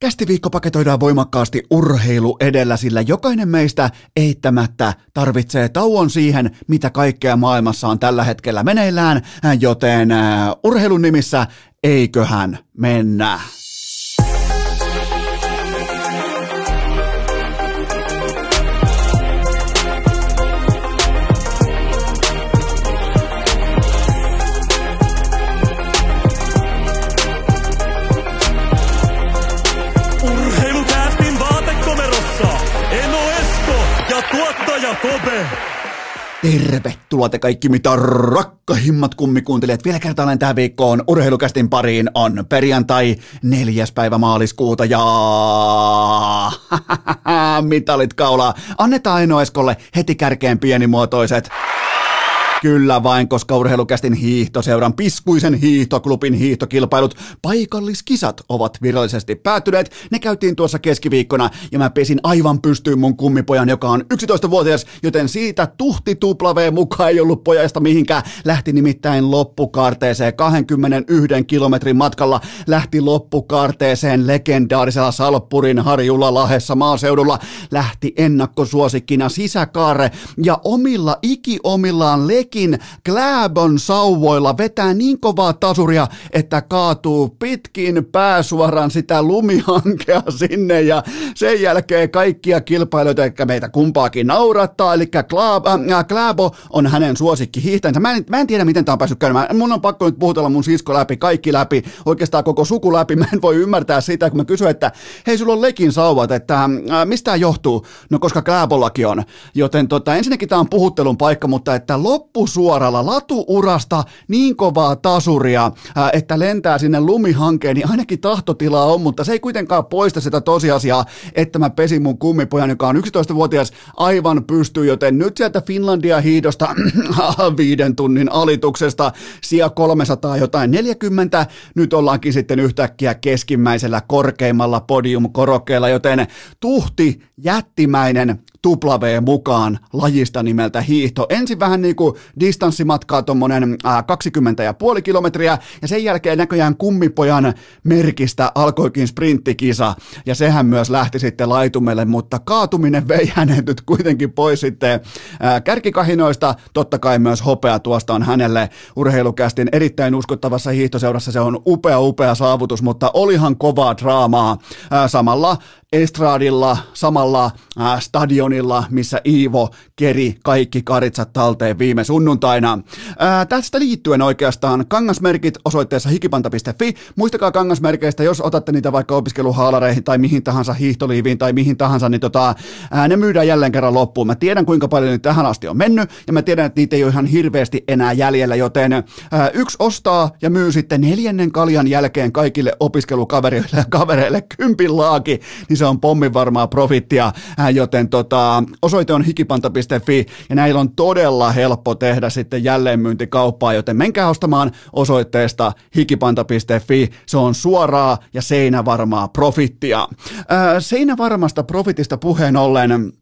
Kästiviikko paketoidaan voimakkaasti urheilu edellä, sillä jokainen meistä eittämättä tarvitsee tauon siihen, mitä kaikkea maailmassa on tällä hetkellä meneillään, joten uh, urheilun nimissä eiköhän mennä. Tervetuloa te kaikki mitä rakkahimmat kummikuuntelijat. Vielä kertaalleen tähän viikkoon urheilukästin pariin on perjantai neljäs päivä maaliskuuta ja mitalit kaulaa. Annetaan Aino Eskolle heti kärkeen pienimuotoiset. Kyllä vain, koska urheilukästin hiihtoseuran piskuisen hiihtoklubin hiihtokilpailut paikalliskisat ovat virallisesti päättyneet. Ne käytiin tuossa keskiviikkona ja mä pesin aivan pystyyn mun kummipojan, joka on 11-vuotias, joten siitä tuhti tuplavee mukaan ei ollut pojasta mihinkään. Lähti nimittäin loppukaarteeseen 21 kilometrin matkalla. Lähti loppukaarteeseen legendaarisella Salppurin harjulla Lahessa maaseudulla. Lähti ennakkosuosikkina sisäkaare ja omilla ikiomillaan le- Tekin Gläbon sauvoilla vetää niin kovaa tasuria, että kaatuu pitkin pääsuoran sitä lumihankea sinne ja sen jälkeen kaikkia kilpailijoita, jotka meitä kumpaakin naurattaa, eli Gläbo äh, on hänen suosikki hiihtänsä. Mä en, mä en tiedä, miten tämä on päässyt käymään. Mun on pakko nyt puhutella mun sisko läpi, kaikki läpi, oikeastaan koko suku läpi. Mä en voi ymmärtää sitä, kun mä kysyn, että hei, sulla on lekin sauvat, että äh, mistä johtuu? No koska Gläbollakin on. Joten tota, ensinnäkin tämä on puhuttelun paikka, mutta että loppu loppusuoralla latuurasta niin kovaa tasuria, että lentää sinne lumihankeen, niin ainakin tahtotilaa on, mutta se ei kuitenkaan poista sitä tosiasiaa, että mä pesin mun kummipojan, joka on 11-vuotias, aivan pystyy, joten nyt sieltä Finlandia hiidosta viiden tunnin alituksesta, sija 300 jotain 40, nyt ollaankin sitten yhtäkkiä keskimmäisellä korkeimmalla podiumkorokkeella, joten tuhti jättimäinen tupla V mukaan lajista nimeltä hiihto. Ensin vähän niin kuin distanssimatkaa tuommoinen 20 ja puoli kilometriä ja sen jälkeen näköjään kummipojan merkistä alkoikin sprinttikisa ja sehän myös lähti sitten laitumelle, mutta kaatuminen vei hänet nyt kuitenkin pois sitten kärkikahinoista. Totta kai myös hopea tuosta on hänelle urheilukästin erittäin uskottavassa hiihtoseurassa. Se on upea, upea saavutus, mutta olihan kovaa draamaa. Samalla estradilla, samalla stadionilla, missä Iivo keri kaikki karitsat talteen viime sunnuntaina. Ää, tästä liittyen oikeastaan kangasmerkit osoitteessa hikipanta.fi. Muistakaa kangasmerkeistä, jos otatte niitä vaikka opiskeluhaalareihin tai mihin tahansa hiihtoliiviin tai mihin tahansa, niin tota, ää, ne myydään jälleen kerran loppuun. Mä tiedän, kuinka paljon nyt tähän asti on mennyt, ja mä tiedän, että niitä ei ole ihan hirveästi enää jäljellä, joten ää, yksi ostaa ja myy sitten neljännen kaljan jälkeen kaikille opiskelukavereille ja kavereille kympin laaki, niin se on pommin varmaa profittia, joten tota, osoite on hikipanta.fi, ja näillä on todella helppo tehdä sitten jälleenmyyntikauppaa, joten menkää ostamaan osoitteesta hikipanta.fi, se on suoraa ja seinävarmaa profittia. Ää, seinävarmasta profitista puheen ollen,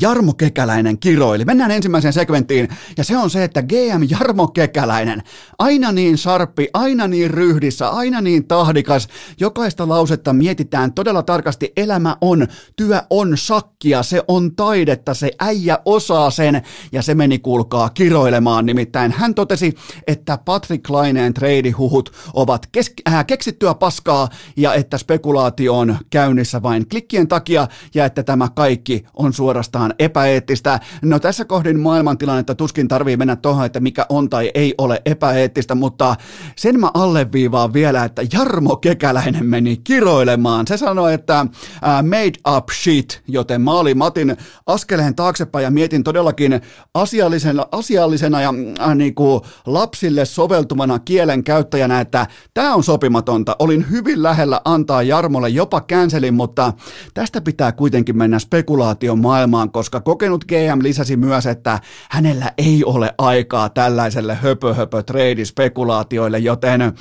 Jarmo Kekäläinen kiroili. Mennään ensimmäiseen segmenttiin, ja se on se, että GM Jarmo Kekäläinen, aina niin sharppi, aina niin ryhdissä, aina niin tahdikas, jokaista lausetta mietitään todella tarkasti, elämä on, työ on sakkia, se on taidetta, se äijä osaa sen, ja se meni kuulkaa kiroilemaan, nimittäin hän totesi, että Patrick Laineen treidihuhut ovat kes- äh, keksittyä paskaa, ja että spekulaatio on käynnissä vain klikkien takia, ja että tämä kaikki on suorastaan suorastaan epäeettistä. No tässä kohdin maailmantilannetta tuskin tarvii mennä tuohon, että mikä on tai ei ole epäeettistä, mutta sen mä alleviivaan vielä, että Jarmo Kekäläinen meni kiroilemaan. Se sanoi, että uh, made up shit, joten mä olin Matin askeleen taaksepäin ja mietin todellakin asiallisena, asiallisena ja äh, niin kuin lapsille soveltumana kielen käyttäjänä, että tämä on sopimatonta. Olin hyvin lähellä antaa Jarmolle jopa känselin, mutta tästä pitää kuitenkin mennä spekulaation maailmaan, koska kokenut GM lisäsi myös, että hänellä ei ole aikaa tällaiselle höpö höpö spekulaatioille, joten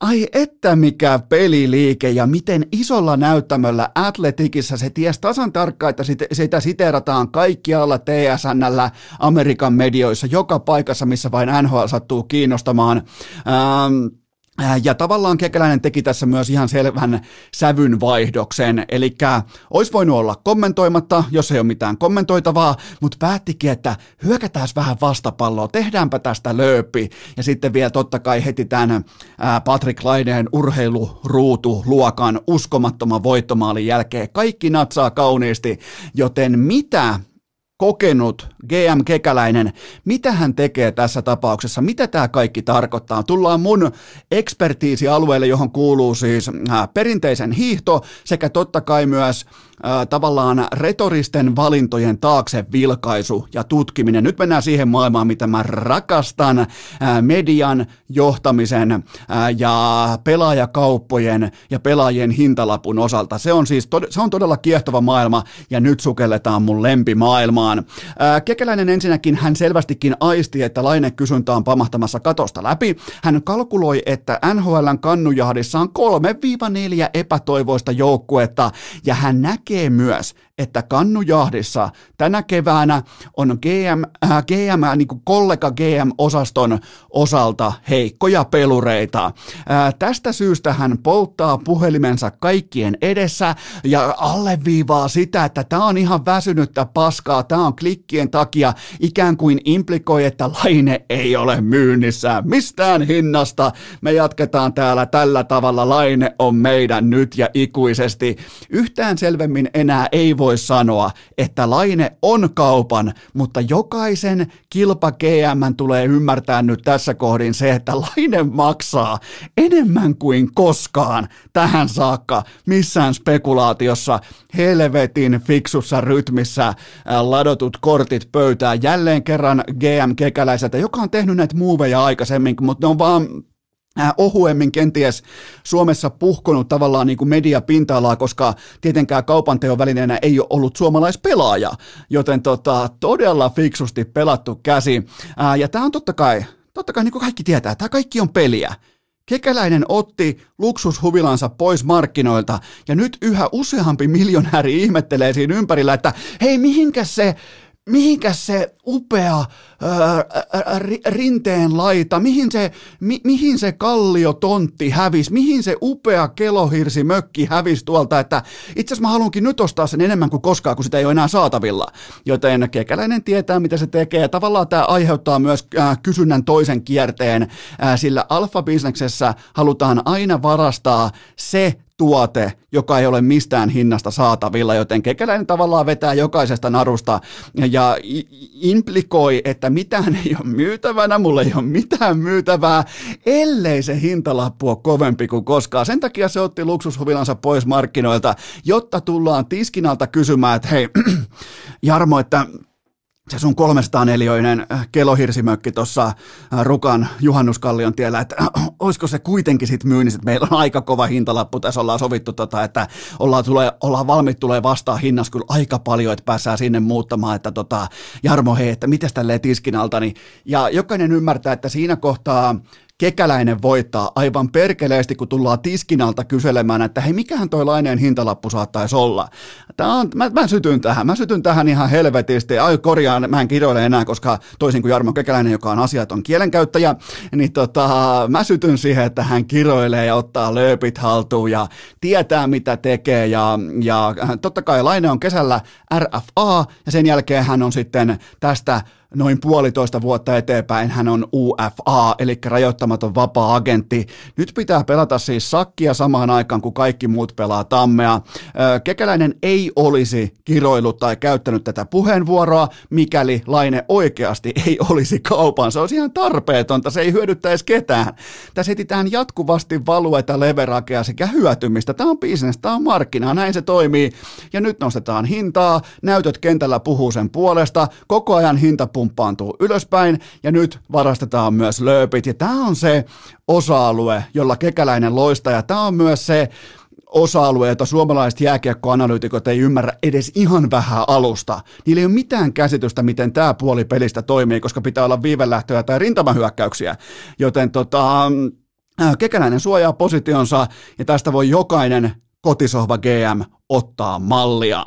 Ai että mikä peliliike ja miten isolla näyttämöllä Atletikissa se ties tasan tarkkaan, että sitä siteerataan kaikkialla TSNllä, Amerikan medioissa, joka paikassa, missä vain NHL sattuu kiinnostamaan. Ähm, Ja tavallaan Kekäläinen teki tässä myös ihan selvän sävyn vaihdoksen, eli olisi voinut olla kommentoimatta, jos ei ole mitään kommentoitavaa, mutta päättikin, että hyökätään vähän vastapalloa, tehdäänpä tästä lööpi, ja sitten vielä totta kai heti tämän Patrick Laineen urheiluruutu luokan uskomattoman voittomaalin jälkeen. Kaikki natsaa kauniisti, joten mitä kokenut GM Kekäläinen, mitä hän tekee tässä tapauksessa, mitä tämä kaikki tarkoittaa. Tullaan mun ekspertiisialueelle, johon kuuluu siis äh, perinteisen hiihto sekä totta kai myös tavallaan retoristen valintojen taakse vilkaisu ja tutkiminen. Nyt mennään siihen maailmaan, mitä mä rakastan, median johtamisen ja pelaajakauppojen ja pelaajien hintalapun osalta. Se on siis se on todella kiehtova maailma ja nyt sukelletaan mun lempimaailmaan. Äh, Kekäläinen ensinnäkin hän selvästikin aisti, että laine kysyntä on pamahtamassa katosta läpi. Hän kalkuloi, että NHLn kannujahdissa on 3-4 epätoivoista joukkuetta ja hän näkee myös, että kannujahdissa tänä keväänä on GM, äh, GM äh, niin kuin kollega GM-osaston osalta heikkoja pelureita. Äh, tästä syystä hän polttaa puhelimensa kaikkien edessä ja alleviivaa sitä, että tämä on ihan väsynyttä paskaa, tämä on klikkien takia ikään kuin implikoi, että laine ei ole myynnissä mistään hinnasta. Me jatketaan täällä tällä tavalla, laine on meidän nyt ja ikuisesti. Yhtään selvemmin enää ei voi sanoa, että laine on kaupan, mutta jokaisen kilpa GM tulee ymmärtää nyt tässä kohdin se, että laine maksaa enemmän kuin koskaan tähän saakka missään spekulaatiossa helvetin fiksussa rytmissä äh, ladotut kortit pöytään. Jälleen kerran GM Kekäläiseltä, joka on tehnyt näitä muuveja aikaisemmin, mutta ne on vaan ohuemmin kenties Suomessa puhkonut tavallaan niin kuin mediapinta-alaa, koska tietenkään kaupanteon välineenä ei ole ollut suomalaispelaaja, joten tota, todella fiksusti pelattu käsi. Ää, äh, ja tämä on totta kai, totta kai niin kuin kaikki tietää, tämä kaikki on peliä. Kekäläinen otti luksushuvilansa pois markkinoilta ja nyt yhä useampi miljonääri ihmettelee siinä ympärillä, että hei mihinkä se mihinkä se upea rinteen laita, mihin se, mi, mihin se kalliotontti hävisi, mihin se upea kelohirsi mökki hävisi tuolta, että itse asiassa mä haluankin nyt ostaa sen enemmän kuin koskaan, kun sitä ei ole enää saatavilla. Joten kekäläinen tietää, mitä se tekee, tavallaan tämä aiheuttaa myös kysynnän toisen kierteen, sillä alfa-bisneksessä halutaan aina varastaa se tuote, joka ei ole mistään hinnasta saatavilla, joten kekäläinen tavallaan vetää jokaisesta narusta ja implikoi, että mitään ei ole myytävänä, mulla ei ole mitään myytävää, ellei se hintalappu ole kovempi kuin koskaan. Sen takia se otti luksushuvilansa pois markkinoilta, jotta tullaan tiskinalta kysymään, että hei, Jarmo, että se sun 300 neliöinen äh, kelohirsimökki tuossa äh, Rukan Juhannuskallion tiellä, että äh, olisiko se kuitenkin sitten myynnissä, että meillä on aika kova hintalappu, tässä ollaan sovittu, tota, että ollaan, tulee, ollaan valmiit tulee vastaan hinnassa kyllä aika paljon, että päässään sinne muuttamaan, että tota, Jarmo hei, että miten tälleen tiskin alta, niin, ja jokainen ymmärtää, että siinä kohtaa kekäläinen voittaa aivan perkeleesti, kun tullaan tiskinalta kyselemään, että hei, mikähän toi laineen hintalappu saattaisi olla. Tää on, mä, mä sytyn tähän, mä sytyn tähän ihan helvetisti. Ai korjaan, mä en kiroile enää, koska toisin kuin Jarmo Kekäläinen, joka on asiaton kielenkäyttäjä, niin tota, mä sytyn siihen, että hän kiroilee ja ottaa lööpit haltuun ja tietää mitä tekee ja, ja totta kai Laine on kesällä RFA ja sen jälkeen hän on sitten tästä noin puolitoista vuotta eteenpäin hän on UFA, eli rajoittamaton vapaa-agentti. Nyt pitää pelata siis sakkia samaan aikaan, kun kaikki muut pelaa tammea. Kekäläinen ei olisi kiroillut tai käyttänyt tätä puheenvuoroa, mikäli Laine oikeasti ei olisi kaupan. Se olisi ihan tarpeetonta, se ei hyödyttäisi ketään. Tässä etsitään jatkuvasti valueta, leverakea sekä hyötymistä. Tämä on bisnes, tämä on markkina, näin se toimii. Ja nyt nostetaan hintaa, näytöt kentällä puhuu sen puolesta, koko ajan hinta pumppaantuu ylöspäin ja nyt varastetaan myös lööpit. Ja tämä on se osa-alue, jolla kekäläinen loistaa ja tämä on myös se osa-alue, jota suomalaiset jääkiekkoanalyytikot ei ymmärrä edes ihan vähän alusta. Niillä ei ole mitään käsitystä, miten tämä puoli pelistä toimii, koska pitää olla viivelähtöjä tai rintamahyökkäyksiä. Joten tota, äh, Kekäläinen suojaa positionsa ja tästä voi jokainen kotisohva GM ottaa mallia.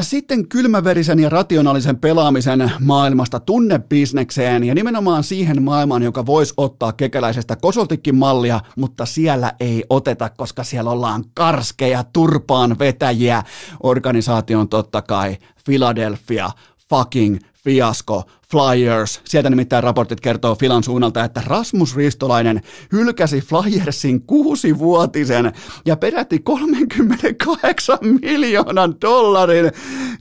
Sitten kylmäverisen ja rationaalisen pelaamisen maailmasta tunnebisnekseen ja nimenomaan siihen maailmaan, joka voisi ottaa kekäläisestä kosoltikin mallia, mutta siellä ei oteta, koska siellä ollaan karskeja, turpaan vetäjiä. Organisaation totta kai Philadelphia fucking fiasko, Flyers. Sieltä nimittäin raportit kertoo Filan suunnalta, että Rasmus Ristolainen hylkäsi Flyersin kuusivuotisen ja peräti 38 miljoonan dollarin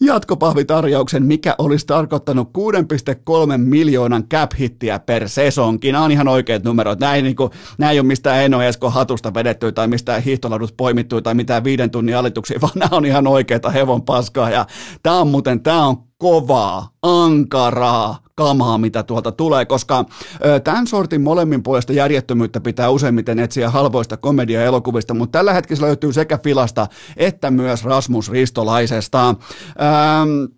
jatkopahvitarjouksen, mikä olisi tarkoittanut 6,3 miljoonan cap-hittiä per sesonkin. Nämä on ihan oikeat numerot. Näin, niin kuin, nämä ei ole mistään Eno Esko hatusta vedetty tai mistään hiihtoladut poimittu tai mitään viiden tunnin alituksia, vaan nämä on ihan oikeita hevon paskaa. Ja tämä on muuten, tämä on kovaa, ankaraa kamaa, mitä tuolta tulee, koska tämän sortin molemmin puolesta järjettömyyttä pitää useimmiten etsiä halvoista komedia-elokuvista, mutta tällä hetkellä löytyy sekä Filasta että myös Rasmus Ristolaisesta. Ähm,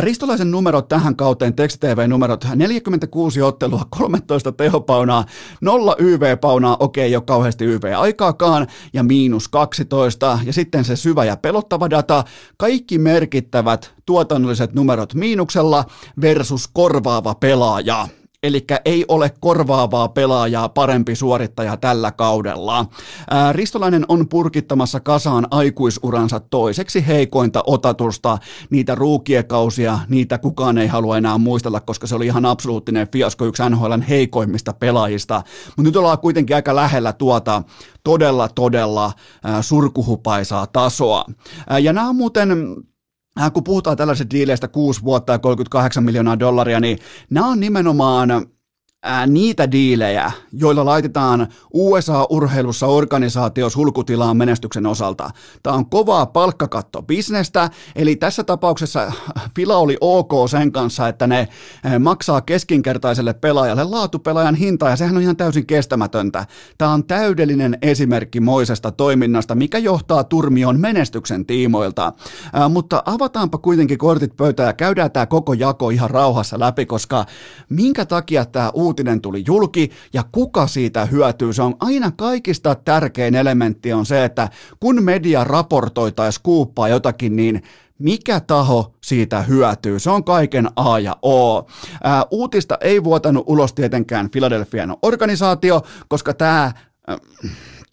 Ristolaisen numerot tähän kauteen, tekstitv-numerot, 46 ottelua, 13 tehopaunaa, 0 YV-paunaa, okei, ei ole kauheasti YV-aikaakaan, ja miinus 12, ja sitten se syvä ja pelottava data, kaikki merkittävät tuotannolliset numerot miinuksella versus korvaava pelaaja. Eli ei ole korvaavaa pelaajaa parempi suorittaja tällä kaudella. Ää, Ristolainen on purkittamassa kasaan aikuisuransa toiseksi heikointa otatusta, niitä ruukiekausia, niitä kukaan ei halua enää muistella, koska se oli ihan absoluuttinen fiasko, yksi NHLn heikoimmista pelaajista. Mutta nyt ollaan kuitenkin aika lähellä tuota todella, todella ää, surkuhupaisaa tasoa. Ää, ja nämä on muuten kun puhutaan tällaisista diileistä 6 vuotta ja 38 miljoonaa dollaria, niin nämä on nimenomaan niitä diilejä, joilla laitetaan USA-urheilussa organisaatio sulkutilaan menestyksen osalta. Tämä on kovaa palkkakatto-bisnestä, eli tässä tapauksessa Fila oli ok sen kanssa, että ne maksaa keskinkertaiselle pelaajalle laatupelaajan hintaa, ja sehän on ihan täysin kestämätöntä. Tämä on täydellinen esimerkki moisesta toiminnasta, mikä johtaa turmion menestyksen tiimoilta. Mutta avataanpa kuitenkin kortit pöytään ja käydään tämä koko jako ihan rauhassa läpi, koska minkä takia tämä uutinen tuli julki ja kuka siitä hyötyy. Se on aina kaikista tärkein elementti on se, että kun media raportoi tai skuuppaa jotakin, niin mikä taho siitä hyötyy. Se on kaiken A ja O. Ää, uutista ei vuotanut ulos tietenkään Philadelphian organisaatio, koska tämä... Äh,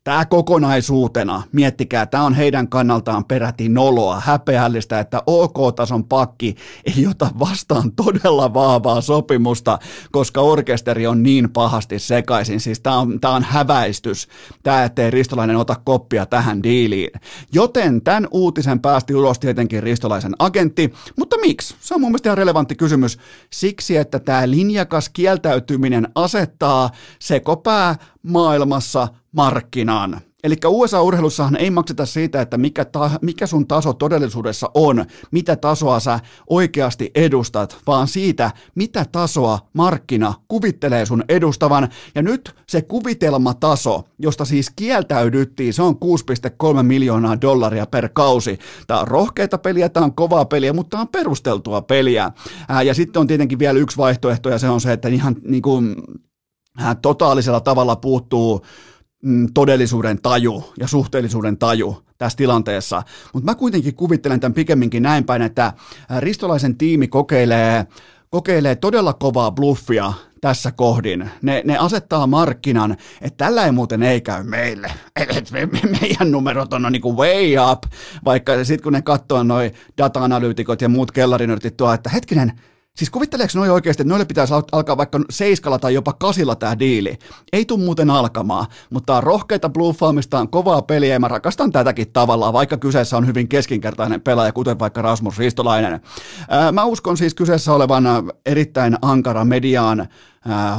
Tämä kokonaisuutena, miettikää, tämä on heidän kannaltaan peräti noloa, häpeällistä, että OK-tason pakki ei ota vastaan todella vahvaa sopimusta, koska orkesteri on niin pahasti sekaisin. Siis tämä on, tämä on häväistys, tämä ettei Ristolainen ota koppia tähän diiliin. Joten tämän uutisen päästi ulos tietenkin Ristolaisen agentti, mutta miksi? Se on mun mielestä ihan relevantti kysymys. Siksi, että tämä linjakas kieltäytyminen asettaa sekopää maailmassa markkinaan. Eli USA-urheilussahan ei makseta siitä, että mikä, ta, mikä sun taso todellisuudessa on, mitä tasoa sä oikeasti edustat, vaan siitä, mitä tasoa markkina kuvittelee sun edustavan. Ja nyt se kuvitelmataso, josta siis kieltäydyttiin, se on 6,3 miljoonaa dollaria per kausi. Tämä on rohkeita peliä, tämä on kovaa peliä, mutta tämä on perusteltua peliä. Ää, ja sitten on tietenkin vielä yksi vaihtoehto, ja se on se, että ihan niin kuin, ää, totaalisella tavalla puuttuu mm, todellisuuden taju ja suhteellisuuden taju tässä tilanteessa. Mutta mä kuitenkin kuvittelen tämän pikemminkin näin päin, että Ristolaisen tiimi kokeilee, kokeilee todella kovaa bluffia tässä kohdin. Ne, ne asettaa markkinan, että tällä ei muuten ei käy meille. Et me, me, meidän numerot on niin kuin way up, vaikka sitten kun ne katsoo noin data-analyytikot ja muut kellarinörtit tuo, että hetkinen, Siis kuvitteleeko noin oikeasti, että noille pitäisi alkaa vaikka seiskalla tai jopa kasilla tämä diili? Ei tule muuten alkamaan, mutta on rohkeita bluffaamista, on kovaa peliä ja mä rakastan tätäkin tavallaan, vaikka kyseessä on hyvin keskinkertainen pelaaja, kuten vaikka Rasmus Ristolainen. Mä uskon siis kyseessä olevan erittäin ankara mediaan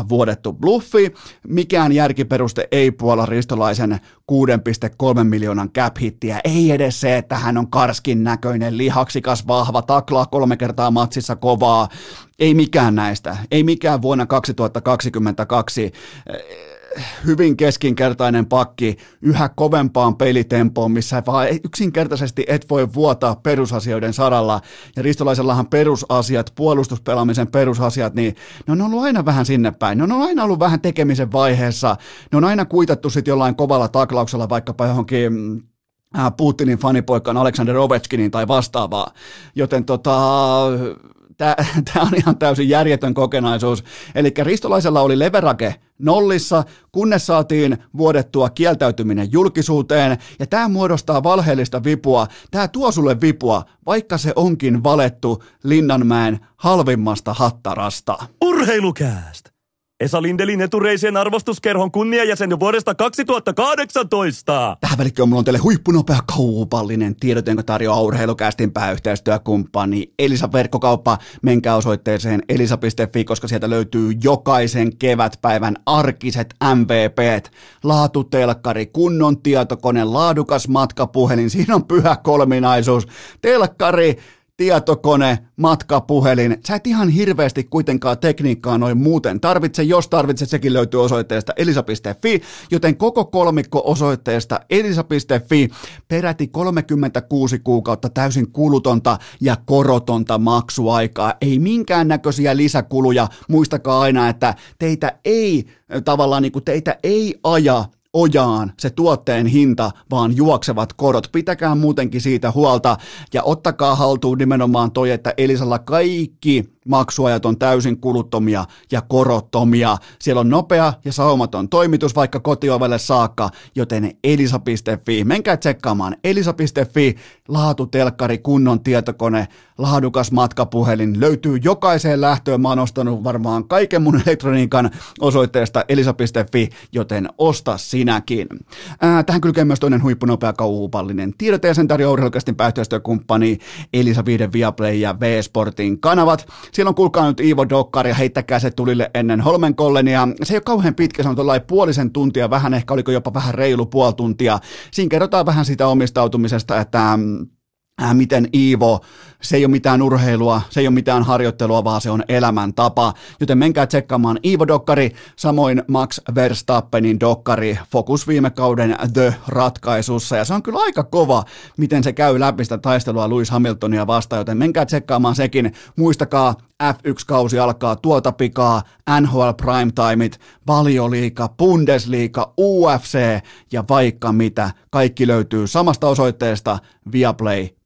vuodettu bluffi. Mikään järkiperuste ei puola Ristolaisen 6,3 miljoonan cap-hittiä. Ei edes se, että hän on karskin näköinen, lihaksikas, vahva, taklaa kolme kertaa matsissa kovaa. Ei mikään näistä. Ei mikään vuonna 2022 hyvin keskinkertainen pakki yhä kovempaan pelitempoon, missä vaan yksinkertaisesti et voi vuotaa perusasioiden saralla. Ja Ristolaisellahan perusasiat, puolustuspelaamisen perusasiat, niin ne on ollut aina vähän sinne päin. Ne on aina ollut vähän tekemisen vaiheessa. Ne on aina kuitattu sitten jollain kovalla taklauksella vaikkapa johonkin Putinin fanipoikaan Aleksander Ovechkinin tai vastaavaa. Joten tota, tämä on ihan täysin järjetön kokonaisuus. Eli Ristolaisella oli leverake nollissa, kunnes saatiin vuodettua kieltäytyminen julkisuuteen, ja tämä muodostaa valheellista vipua. Tämä tuo sulle vipua, vaikka se onkin valettu Linnanmäen halvimmasta hattarasta. Urheilukääst! Esa Lindelin etureisien arvostuskerhon kunniajäsen jo vuodesta 2018. Tähän välikköön mulla on teille huippunopea kaupallinen tiedot, jonka tarjoaa urheilukästin pääyhteistyökumppani Elisa Verkkokauppa. Menkää osoitteeseen elisa.fi, koska sieltä löytyy jokaisen kevätpäivän arkiset MVPt. Laatutelkkari, kunnon tietokone, laadukas matkapuhelin, siinä on pyhä kolminaisuus. Telkkari, tietokone, matkapuhelin. Sä et ihan hirveästi kuitenkaan tekniikkaa noin muuten tarvitse. Jos tarvitset, sekin löytyy osoitteesta elisa.fi, joten koko kolmikko osoitteesta elisa.fi peräti 36 kuukautta täysin kulutonta ja korotonta maksuaikaa. Ei minkäännäköisiä lisäkuluja. Muistakaa aina, että teitä ei tavallaan niin kuin teitä ei aja ojaan se tuotteen hinta, vaan juoksevat korot. Pitäkää muutenkin siitä huolta ja ottakaa haltuun nimenomaan toi, että Elisalla kaikki maksuajat on täysin kuluttomia ja korottomia. Siellä on nopea ja saumaton toimitus vaikka kotiovelle saakka, joten elisa.fi. Menkää tsekkaamaan elisa.fi, laatutelkkari, kunnon tietokone, laadukas matkapuhelin. Löytyy jokaiseen lähtöön. Mä oon ostanut varmaan kaiken mun elektroniikan osoitteesta elisa.fi, joten osta sinäkin. Ää, tähän kylkee myös toinen huippunopea kauhupallinen tiedote ja sen tarjoaa urheilukästin pääyhteistyökumppani Elisa 5 Viaplay ja V-Sportin kanavat. Siellä on kuulkaa nyt Iivo Dokkari ja heittäkää se tulille ennen Holmenkollenia. Se ei ole kauhean pitkä, se on tuollainen puolisen tuntia, vähän ehkä oliko jopa vähän reilu puoli tuntia. Siinä kerrotaan vähän siitä omistautumisesta, että äh, miten Iivo, se ei ole mitään urheilua, se ei ole mitään harjoittelua, vaan se on elämäntapa. Joten menkää tsekkaamaan Iivo Dokkari, samoin Max Verstappenin Dokkari, fokus viime kauden The-ratkaisussa. Ja se on kyllä aika kova, miten se käy läpi sitä taistelua Lewis Hamiltonia vastaan, joten menkää tsekkaamaan sekin. Muistakaa, F1-kausi alkaa tuota pikaa, NHL Primetimeit, Valioliika, Bundesliga, UFC ja vaikka mitä. Kaikki löytyy samasta osoitteesta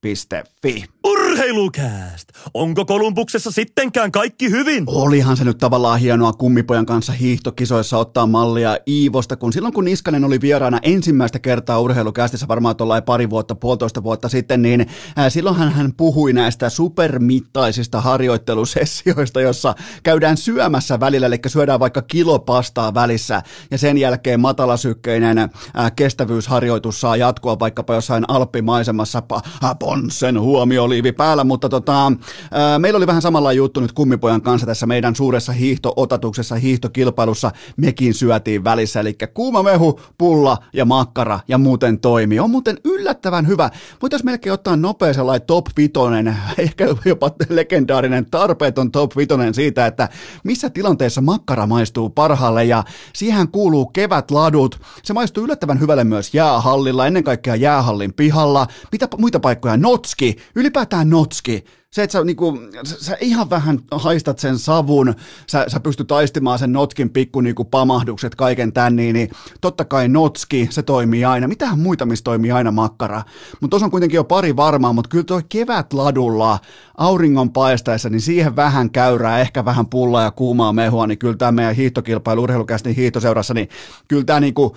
Piste viaplay.fi. Urheilukääst! Onko Kolumbuksessa sittenkään kaikki hyvin? Olihan se nyt tavallaan hienoa kummipojan kanssa hiihtokisoissa ottaa mallia Iivosta, kun silloin kun Niskanen oli vieraana ensimmäistä kertaa urheilukästissä varmaan tuollain pari vuotta, puolitoista vuotta sitten, niin silloinhan hän puhui näistä supermittaisista harjoittelusessioista, jossa käydään syömässä välillä, eli syödään vaikka kilopastaa välissä, ja sen jälkeen matalasykkeinen kestävyysharjoitus saa jatkua vaikkapa jossain alppimaisemassa pa- Ponsen huomioliivi päällä, mutta tota, ää, meillä oli vähän samalla juttu nyt kummipojan kanssa tässä meidän suuressa hiihtootatuksessa, hiihtokilpailussa. Mekin syötiin välissä, eli kuuma mehu, pulla ja makkara ja muuten toimii. On muuten yllättävän hyvä. Voitaisiin melkein ottaa nopea sellainen top vitonen, ehkä jopa legendaarinen tarpeeton top vitonen siitä, että missä tilanteessa makkara maistuu parhaalle ja siihen kuuluu kevätladut. Se maistuu yllättävän hyvälle myös jäähallilla, ennen kaikkea jäähallin pihalla. Mitä muita paikkoja? Notski, ylipäätään Notski se, että sä, niinku, sä, ihan vähän haistat sen savun, sä, sä pystyt aistimaan sen Notskin pikku niinku pamahdukset, kaiken tän, niin, niin totta kai Notski, se toimii aina. Mitähän muita, missä toimii aina makkara? Mutta tuossa on kuitenkin jo pari varmaa, mutta kyllä toi kevät ladulla auringon paistaessa, niin siihen vähän käyrää, ehkä vähän pullaa ja kuumaa mehua, niin kyllä tämä meidän hiihtokilpailu urheilukästin hiihtoseurassa, niin kyllä tämä niinku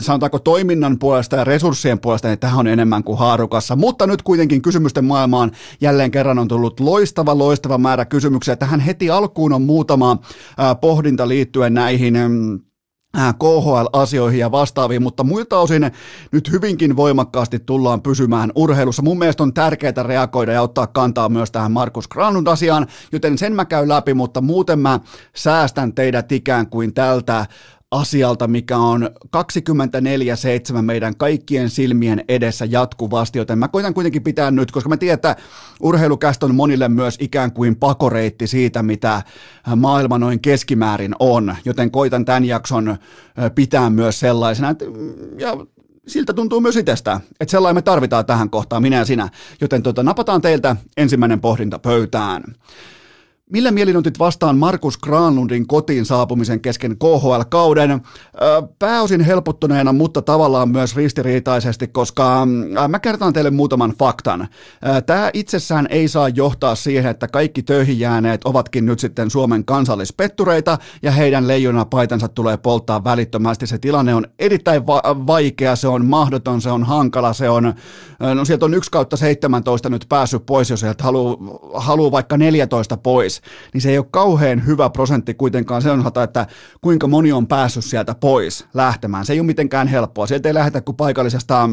sanotaanko toiminnan puolesta ja resurssien puolesta, niin tähän on enemmän kuin haarukassa. Mutta nyt kuitenkin kysymysten maailmaan jälleen kerran on tullut loistava, loistava määrä kysymyksiä. Tähän heti alkuun on muutama pohdinta liittyen näihin KHL-asioihin ja vastaaviin, mutta muilta osin nyt hyvinkin voimakkaasti tullaan pysymään urheilussa. Mun mielestä on tärkeää reagoida ja ottaa kantaa myös tähän Markus Granlund-asiaan, joten sen mä käyn läpi, mutta muuten mä säästän teidät ikään kuin tältä asialta, mikä on 24-7 meidän kaikkien silmien edessä jatkuvasti, joten mä koitan kuitenkin pitää nyt, koska mä tiedän, että urheilukästä on monille myös ikään kuin pakoreitti siitä, mitä maailma noin keskimäärin on, joten koitan tämän jakson pitää myös sellaisena, ja siltä tuntuu myös itsestä, että sellainen me tarvitaan tähän kohtaan, minä ja sinä, joten tota, napataan teiltä ensimmäinen pohdinta pöytään. Millä mielin otit vastaan Markus Granlundin kotiin saapumisen kesken KHL-kauden? Pääosin helpottuneena, mutta tavallaan myös ristiriitaisesti, koska mä kertaan teille muutaman faktan. Tämä itsessään ei saa johtaa siihen, että kaikki töihin jääneet ovatkin nyt sitten Suomen kansallispettureita ja heidän leijonapaitansa tulee polttaa välittömästi. Se tilanne on erittäin va- vaikea, se on mahdoton, se on hankala, se on, no sieltä on 1 kautta 17 nyt päässyt pois, jos sieltä haluaa haluu vaikka 14 pois niin se ei ole kauhean hyvä prosentti kuitenkaan sen osalta, että kuinka moni on päässyt sieltä pois lähtemään. Se ei ole mitenkään helppoa. Sieltä ei lähdetä kuin paikallisesta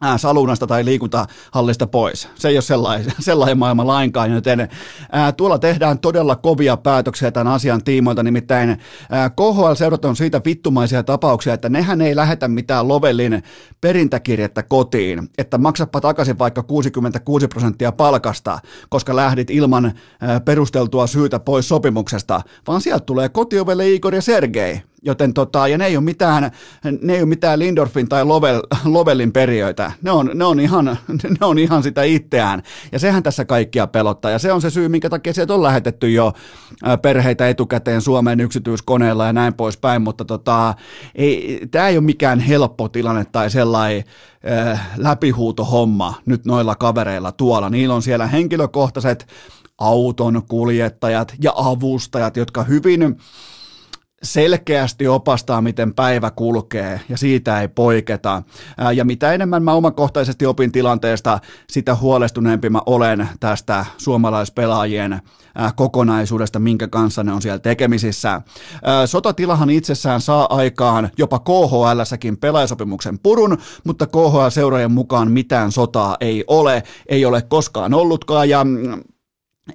ää, salunasta tai liikuntahallista pois. Se ei ole sellainen, sellainen maailma lainkaan, joten ää, tuolla tehdään todella kovia päätöksiä tämän asian tiimoilta, nimittäin KHL-seurat on siitä vittumaisia tapauksia, että nehän ei lähetä mitään Lovellin perintäkirjettä kotiin, että maksappa takaisin vaikka 66 prosenttia palkasta, koska lähdit ilman ää, perusteltua syytä pois sopimuksesta, vaan sieltä tulee kotiovelle Igor ja Sergei, Joten tota, ja ne ei ole mitään, ne ei ole mitään Lindorfin tai Lovel, Lovelin periöitä. Ne on, ne, on ihan, ne on ihan sitä itseään. Ja sehän tässä kaikkia pelottaa. Ja se on se syy, minkä takia sieltä on lähetetty jo perheitä etukäteen Suomeen yksityiskoneella ja näin poispäin. Mutta tota, ei, tämä ei ole mikään helppo tilanne tai sellainen äh, läpihuutohomma nyt noilla kavereilla tuolla. Niillä on siellä henkilökohtaiset auton kuljettajat ja avustajat, jotka hyvin selkeästi opastaa, miten päivä kulkee, ja siitä ei poiketa. Ja mitä enemmän mä omakohtaisesti opin tilanteesta, sitä huolestuneempi mä olen tästä suomalaispelaajien kokonaisuudesta, minkä kanssa ne on siellä tekemisissä. Sotatilahan itsessään saa aikaan jopa KHL-säkin pelaajasopimuksen purun, mutta KHL-seurojen mukaan mitään sotaa ei ole, ei ole koskaan ollutkaan, ja mm,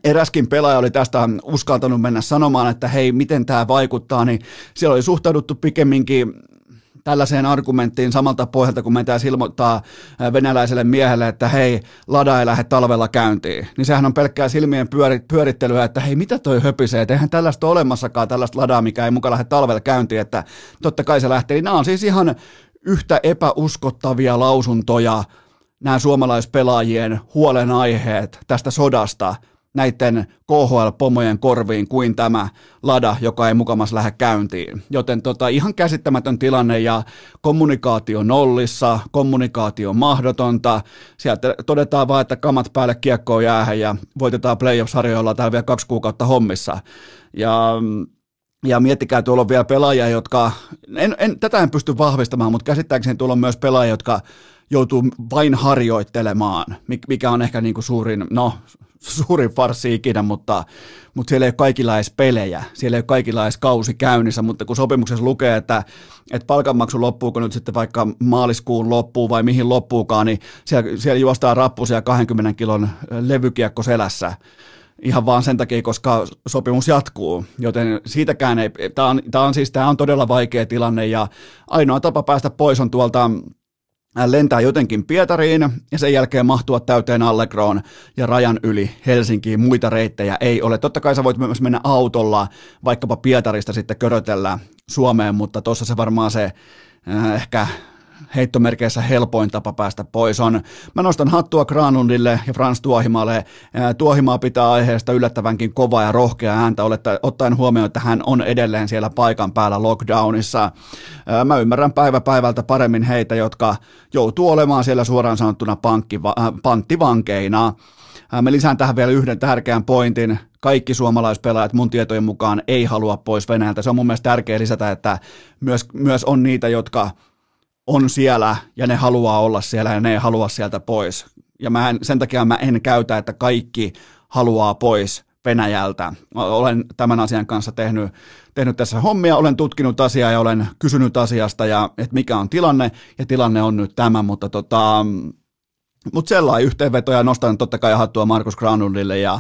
eräskin pelaaja oli tästä uskaltanut mennä sanomaan, että hei, miten tämä vaikuttaa, niin siellä oli suhtauduttu pikemminkin tällaiseen argumenttiin samalta pohjalta, kun meitä ilmoittaa venäläiselle miehelle, että hei, lada ei lähde talvella käyntiin. Niin sehän on pelkkää silmien pyörittelyä, että hei, mitä toi höpisee, eihän tällaista ole olemassakaan tällaista ladaa, mikä ei mukaan lähde talvella käyntiin, että totta kai se lähtee. Niin nämä on siis ihan yhtä epäuskottavia lausuntoja, nämä suomalaispelaajien huolenaiheet tästä sodasta – näiden KHL-pomojen korviin kuin tämä lada, joka ei mukamas lähde käyntiin. Joten tota, ihan käsittämätön tilanne ja kommunikaatio nollissa, kommunikaatio mahdotonta. Sieltä todetaan vaan, että kamat päälle kiekkoon jäähän ja voitetaan playoff-sarjoilla täällä vielä kaksi kuukautta hommissa. Ja ja miettikää, tuolla on vielä pelaajia, jotka, en, en, tätä en pysty vahvistamaan, mutta käsittääkseni tuolla on myös pelaajia, jotka joutuu vain harjoittelemaan, mikä on ehkä niin kuin suurin, no suurin farsi ikinä, mutta, mutta siellä ei ole kaikilla edes pelejä, siellä ei ole kaikilla edes kausi käynnissä, mutta kun sopimuksessa lukee, että, että palkanmaksu loppuuko nyt sitten vaikka maaliskuun loppuun vai mihin loppuukaan, niin siellä, siellä juostaa rappusia 20 kilon levykiekko selässä, ihan vaan sen takia, koska sopimus jatkuu, joten siitäkään ei, tämä on, tämä on siis, tämä on todella vaikea tilanne ja ainoa tapa päästä pois on tuolta lentää jotenkin Pietariin ja sen jälkeen mahtua täyteen Allegroon ja rajan yli Helsinkiin. Muita reittejä ei ole. Totta kai sä voit myös mennä autolla vaikkapa Pietarista sitten körötellä Suomeen, mutta tuossa se varmaan se äh, ehkä heittomerkeissä helpoin tapa päästä pois on. Mä nostan hattua Granundille ja Frans Tuohimaalle. Tuohimaa pitää aiheesta yllättävänkin kova ja rohkea ääntä, ottaen huomioon, että hän on edelleen siellä paikan päällä lockdownissa. Mä ymmärrän päivä päivältä paremmin heitä, jotka joutuu olemaan siellä suoraan sanottuna pankkiva, äh, panttivankeina. Mä lisään tähän vielä yhden tärkeän pointin. Kaikki suomalaispelaajat mun tietojen mukaan ei halua pois Venäjältä. Se on mun mielestä tärkeää lisätä, että myös, myös on niitä, jotka on siellä ja ne haluaa olla siellä ja ne ei halua sieltä pois. Ja mä en, sen takia mä en käytä, että kaikki haluaa pois Venäjältä. Olen tämän asian kanssa tehnyt, tehnyt tässä hommia, olen tutkinut asiaa ja olen kysynyt asiasta ja että mikä on tilanne ja tilanne on nyt tämä, mutta tota, mutta sellainen yhteenveto ja nostan totta kai hattua Markus Granundille ja,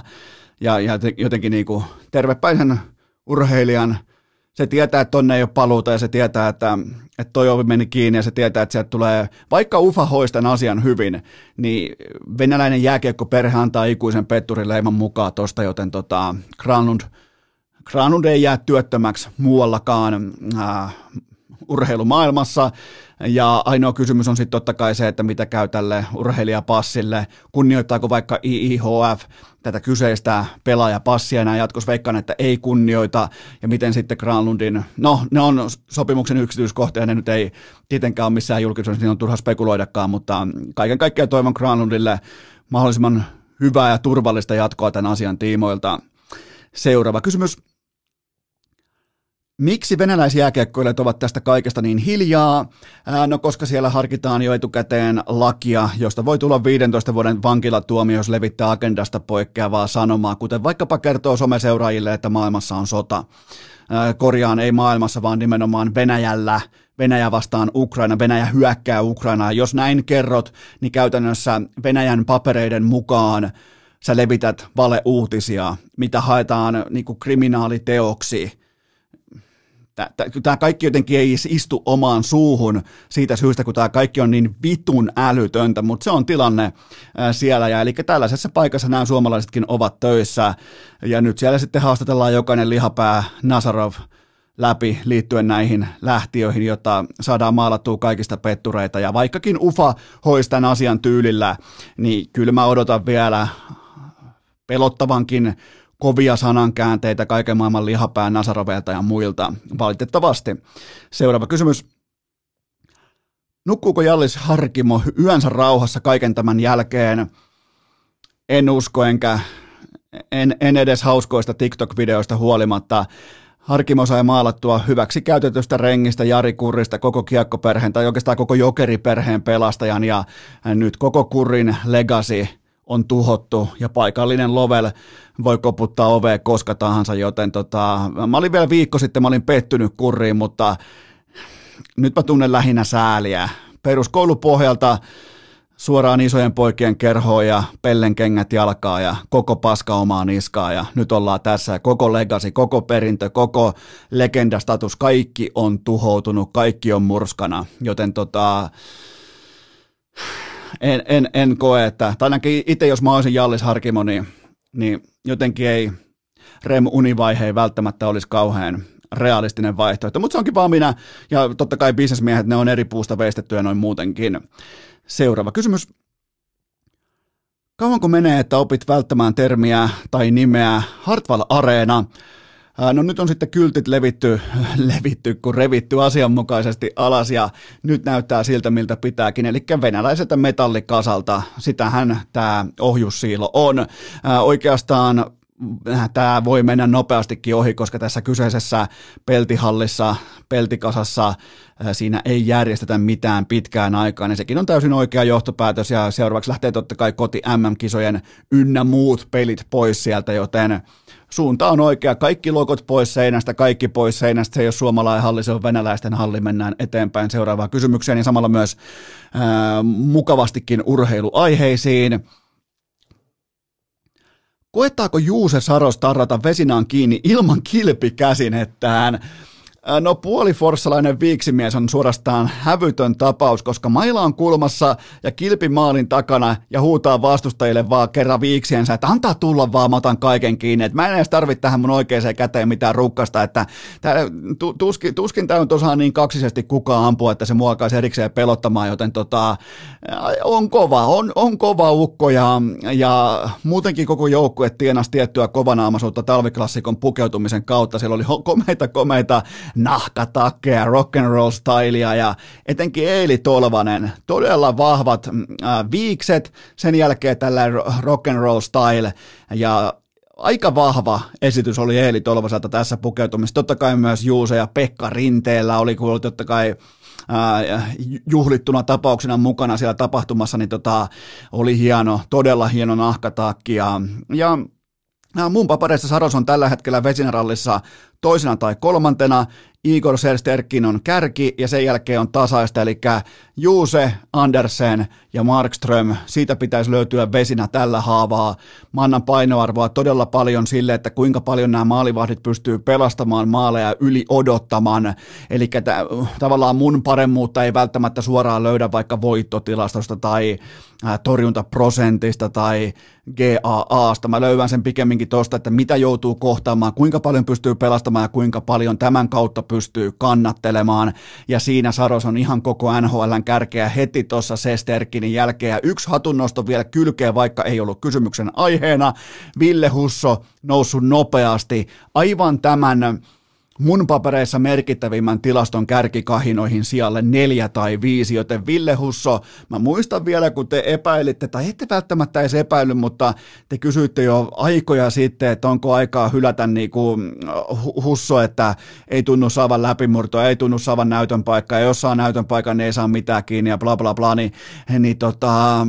ja, ja jotenkin niin kuin tervepäisen urheilijan – se tietää, että tonne ei ole paluuta ja se tietää, että, että toi ovi meni kiinni ja se tietää, että sieltä tulee, vaikka UFA hoistan asian hyvin, niin venäläinen jääkiekkoperhe antaa ikuisen petturin mukaan tosta, joten tota, Granlund, Granlund ei jää työttömäksi muuallakaan äh, urheilumaailmassa. Ja ainoa kysymys on sitten totta kai se, että mitä käy tälle urheilijapassille, kunnioittaako vaikka IIHF tätä kyseistä pelaajapassia, ja jatkossa veikkaan, että ei kunnioita, ja miten sitten Granlundin, no ne on sopimuksen yksityiskohtia, ne nyt ei tietenkään ole missään julkisuudessa, niin on turha spekuloidakaan, mutta kaiken kaikkiaan toivon Granlundille mahdollisimman hyvää ja turvallista jatkoa tämän asian tiimoilta. Seuraava kysymys. Miksi venäläisjääkiekkoilijat ovat tästä kaikesta niin hiljaa? No koska siellä harkitaan jo etukäteen lakia, josta voi tulla 15 vuoden vankilatuomio, jos levittää agendasta poikkeavaa sanomaa, kuten vaikkapa kertoo someseuraajille, että maailmassa on sota. Korjaan ei maailmassa, vaan nimenomaan Venäjällä. Venäjä vastaan Ukraina, Venäjä hyökkää Ukrainaa. Jos näin kerrot, niin käytännössä Venäjän papereiden mukaan sä levität valeuutisia, mitä haetaan niin kriminaaliteoksi tämä kaikki jotenkin ei istu omaan suuhun siitä syystä, kun tämä kaikki on niin vitun älytöntä, mutta se on tilanne siellä. Ja eli tällaisessa paikassa nämä suomalaisetkin ovat töissä. Ja nyt siellä sitten haastatellaan jokainen lihapää Nazarov läpi liittyen näihin lähtiöihin, jotta saadaan maalattua kaikista pettureita. Ja vaikkakin UFA hoisi tämän asian tyylillä, niin kyllä mä odotan vielä pelottavankin kovia sanankäänteitä kaiken maailman lihapään Nasarovelta ja muilta, valitettavasti. Seuraava kysymys. Nukkuuko Jallis Harkimo yönsä rauhassa kaiken tämän jälkeen? En usko, enkä en, en edes hauskoista TikTok-videoista huolimatta. Harkimo sai maalattua hyväksi käytetystä rengistä, Jari Kurrista, koko kiekkoperheen tai oikeastaan koko jokeriperheen pelastajan ja nyt koko Kurrin legacy – on tuhottu ja paikallinen Lovel voi koputtaa ovea koska tahansa, joten tota, mä olin vielä viikko sitten, mä olin pettynyt kuriin, mutta nyt mä tunnen lähinnä sääliä. Peruskoulupohjalta suoraan isojen poikien kerhoon ja pellenkengät jalkaa ja koko paska omaa niskaa ja nyt ollaan tässä koko legacy, koko perintö, koko legendastatus, kaikki on tuhoutunut, kaikki on murskana, joten tota, en, en, en koe, että, tai ainakin itse jos mä olisin Jallis Harkimo, niin, niin jotenkin ei REM-univaihe välttämättä olisi kauhean realistinen vaihtoehto, mutta se onkin vaan minä, ja totta kai bisnesmiehet, ne on eri puusta veistettyjä noin muutenkin. Seuraava kysymys. Kauanko menee, että opit välttämään termiä tai nimeä Hartwall Areena? No nyt on sitten kyltit levitty, levitty kun revitty asianmukaisesti alas ja nyt näyttää siltä, miltä pitääkin. Eli venäläiseltä metallikasalta, sitähän tämä ohjussiilo on. Oikeastaan tämä voi mennä nopeastikin ohi, koska tässä kyseisessä peltihallissa, peltikasassa siinä ei järjestetä mitään pitkään aikaan, ja sekin on täysin oikea johtopäätös, ja seuraavaksi lähtee totta kai koti MM-kisojen ynnä muut pelit pois sieltä, joten suunta on oikea. Kaikki logot pois seinästä, kaikki pois seinästä. Se ei ole suomalainen halli, se on venäläisten halli. Mennään eteenpäin seuraavaan kysymykseen ja samalla myös ää, mukavastikin urheiluaiheisiin. Koettaako Juuse Saros tarrata vesinaan kiinni ilman kilpikäsinettään? No puoliforssalainen viiksimies on suorastaan hävytön tapaus, koska maila on kulmassa ja kilpi maalin takana ja huutaa vastustajille vaan kerran viiksiensä, että antaa tulla vaan, mä otan kaiken kiinni. Et mä en edes tarvitse tähän mun oikeaan käteen mitään rukkasta, että tää, tuskin, tuskin tämä on tosiaan niin kaksisesti kukaan ampua, että se muokaisi erikseen pelottamaan, joten tota, on kova, on, on kova ukko ja, ja muutenkin koko joukkue tienasi tiettyä kovanaamaisuutta talviklassikon pukeutumisen kautta. Siellä oli komeita, komeita nahkatakkeja, rock and roll stylia ja etenkin Eili Tolvanen, todella vahvat äh, viikset, sen jälkeen tällä rock and roll style ja aika vahva esitys oli Eeli Tolvaselta tässä pukeutumisessa. Totta kai myös Juuse ja Pekka Rinteellä oli kuullut totta kai äh, juhlittuna tapauksena mukana siellä tapahtumassa, niin tota, oli hieno, todella hieno nahkatakki ja, ja Mun papereissa Saros on tällä hetkellä Vesinarallissa toisena tai kolmantena. Igor Sersterkin on kärki ja sen jälkeen on tasaista, eli Juuse, Andersen ja Markström, siitä pitäisi löytyä vesinä tällä haavaa. Mä annan painoarvoa todella paljon sille, että kuinka paljon nämä maalivahdit pystyy pelastamaan maaleja yli odottamaan. Eli tavallaan mun paremmuutta ei välttämättä suoraan löydä vaikka voittotilastosta tai torjuntaprosentista tai GAAsta. Mä löydän sen pikemminkin tuosta, että mitä joutuu kohtaamaan, kuinka paljon pystyy pelastamaan ja kuinka paljon tämän kautta pystyy kannattelemaan. Ja siinä Saros on ihan koko NHLn kärkeä heti tuossa Sesterkinin jälkeen. Ja yksi hatunnosto vielä kylkeen, vaikka ei ollut kysymyksen aiheena. Ville Husso noussut nopeasti aivan tämän mun papereissa merkittävimmän tilaston kärkikahinoihin sijalle neljä tai viisi, joten Ville Husso, mä muistan vielä, kun te epäilitte, tai ette välttämättä edes epäily, mutta te kysyitte jo aikoja sitten, että onko aikaa hylätä niin kuin Husso, että ei tunnu saavan läpimurtoa, ei tunnu saavan näytön paikkaa, ja jos saa näytön paikan, niin ei saa mitään kiinni, ja bla bla bla, niin, niin tota,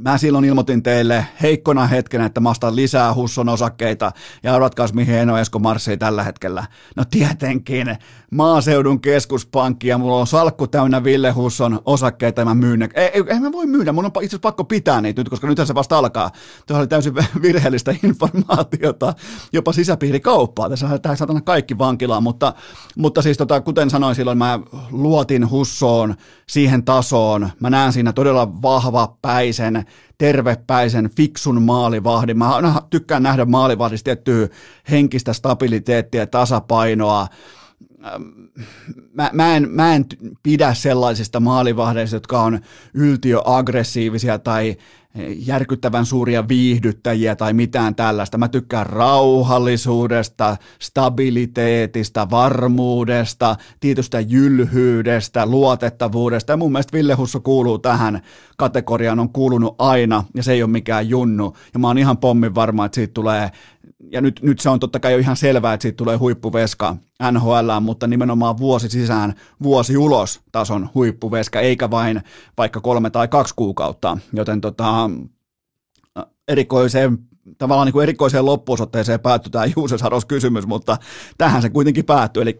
Mä silloin ilmoitin teille heikkona hetkenä, että mä ostan lisää Husson osakkeita ja arvatkaas mihin Eno Esko marssii tällä hetkellä. No tietenkin maaseudun keskuspankki ja mulla on salkku täynnä Ville Husson osakkeita ja mä myyn ne. Ei, ei, mä voi myydä, mun on itse asiassa pakko pitää niitä nyt, koska nythän se vasta alkaa. Tuo oli täysin virheellistä informaatiota, jopa sisäpiirikauppaa. Tässä lähdetään satana kaikki vankilaan, mutta, mutta siis tota, kuten sanoin silloin, mä luotin Hussoon siihen tasoon. Mä näen siinä todella vahva päisen tervepäisen, fiksun maalivahdin. Mä tykkään nähdä maalivahdista tiettyä henkistä stabiliteettia tasapainoa. Mä, mä, en, mä en pidä sellaisista maalivahdeista, jotka on yltiöaggressiivisia tai järkyttävän suuria viihdyttäjiä tai mitään tällaista. Mä tykkään rauhallisuudesta, stabiliteetista, varmuudesta, tietystä jylhyydestä, luotettavuudesta. Ja mun mielestä Ville Husso kuuluu tähän kategoriaan, on kuulunut aina ja se ei ole mikään junnu. Ja mä oon ihan pommin varma, että siitä tulee ja nyt, nyt se on totta kai jo ihan selvää, että siitä tulee huippuveska NHL, mutta nimenomaan vuosi sisään, vuosi ulos tason huippuveska, eikä vain vaikka kolme tai kaksi kuukautta, joten tota, erikoiseen tavallaan niin kuin erikoiseen loppuosoitteeseen päättyi tämä Juuse Saros kysymys, mutta tähän se kuitenkin päättyi. Eli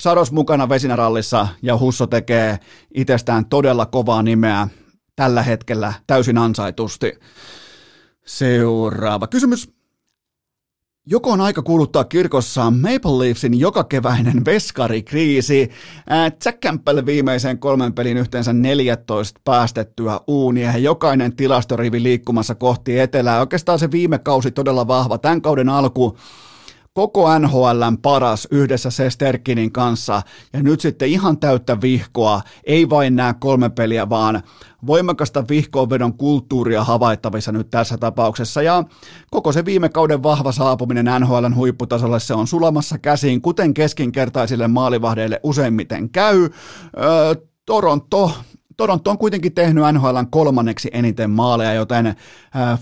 Saros mukana Vesinärallissa ja Husso tekee itsestään todella kovaa nimeä tällä hetkellä täysin ansaitusti. Seuraava kysymys. Joko on aika kuuluttaa kirkossa Maple Leafsin jokakeväinen veskarikriisi? Jack Campbell viimeisen kolmen pelin yhteensä 14 päästettyä uunia jokainen tilastorivi liikkumassa kohti etelää. Oikeastaan se viime kausi todella vahva. Tämän kauden alku koko NHLn paras yhdessä Sesterkinin kanssa. Ja nyt sitten ihan täyttä vihkoa, ei vain nämä kolme peliä, vaan voimakasta vihkoonvedon kulttuuria havaittavissa nyt tässä tapauksessa. Ja koko se viime kauden vahva saapuminen NHLn huipputasolle se on sulamassa käsiin, kuten keskinkertaisille maalivahdeille useimmiten käy. Öö, Toronto Toronto on kuitenkin tehnyt NHLn kolmanneksi eniten maaleja, joten äh,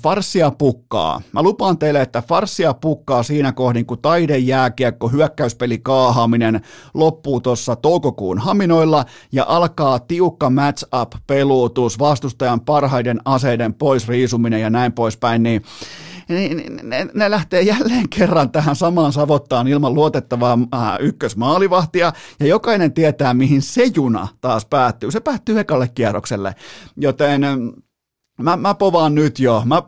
farsia pukkaa. Mä lupaan teille, että farsia pukkaa siinä kohdin, kun taidejääkiekko, hyökkäyspeli kaahaaminen loppuu tuossa toukokuun haminoilla ja alkaa tiukka match-up-peluutus, vastustajan parhaiden aseiden pois riisuminen ja näin poispäin, niin niin ne, ne lähtee jälleen kerran tähän samaan savottaan ilman luotettavaa äh, ykkösmaalivahtia, ja jokainen tietää, mihin se juna taas päättyy. Se päättyy ekalle kierrokselle, joten Mä, mä povaan nyt jo. Mä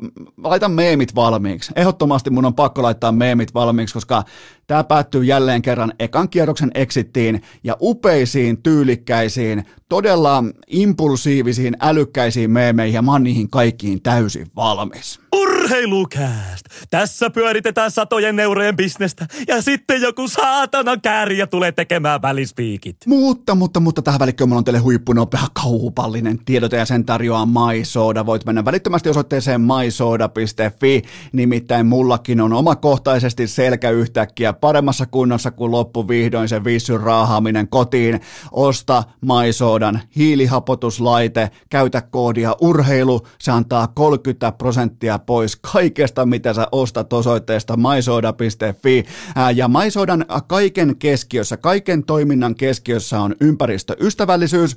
laitan meemit valmiiksi. Ehdottomasti mun on pakko laittaa meemit valmiiksi, koska tämä päättyy jälleen kerran ekan kierroksen exittiin ja upeisiin, tyylikkäisiin, todella impulsiivisiin, älykkäisiin meemeihin ja mä oon niihin kaikkiin täysin valmis. Urheilukääst! Tässä pyöritetään satojen eurojen bisnestä ja sitten joku saatana kääriä tulee tekemään välispiikit. Mutta, mutta, mutta tähän välikköön mulla on teille huippunopea kaupallinen tiedote ja sen tarjoaa MySoda. Voit mennä välittömästi osoitteeseen mysoda.fi, nimittäin mullakin on omakohtaisesti selkä yhtäkkiä paremmassa kunnossa kuin loppu vihdoin se vissyn raahaaminen kotiin. Osta MySodan hiilihapotuslaite, käytä koodia urheilu, se antaa 30 prosenttia pois kaikesta, mitä sä ostat osoitteesta mysoda.fi. Ja MySodan kaiken keskiössä, kaiken toiminnan keskiössä on ympäristöystävällisyys.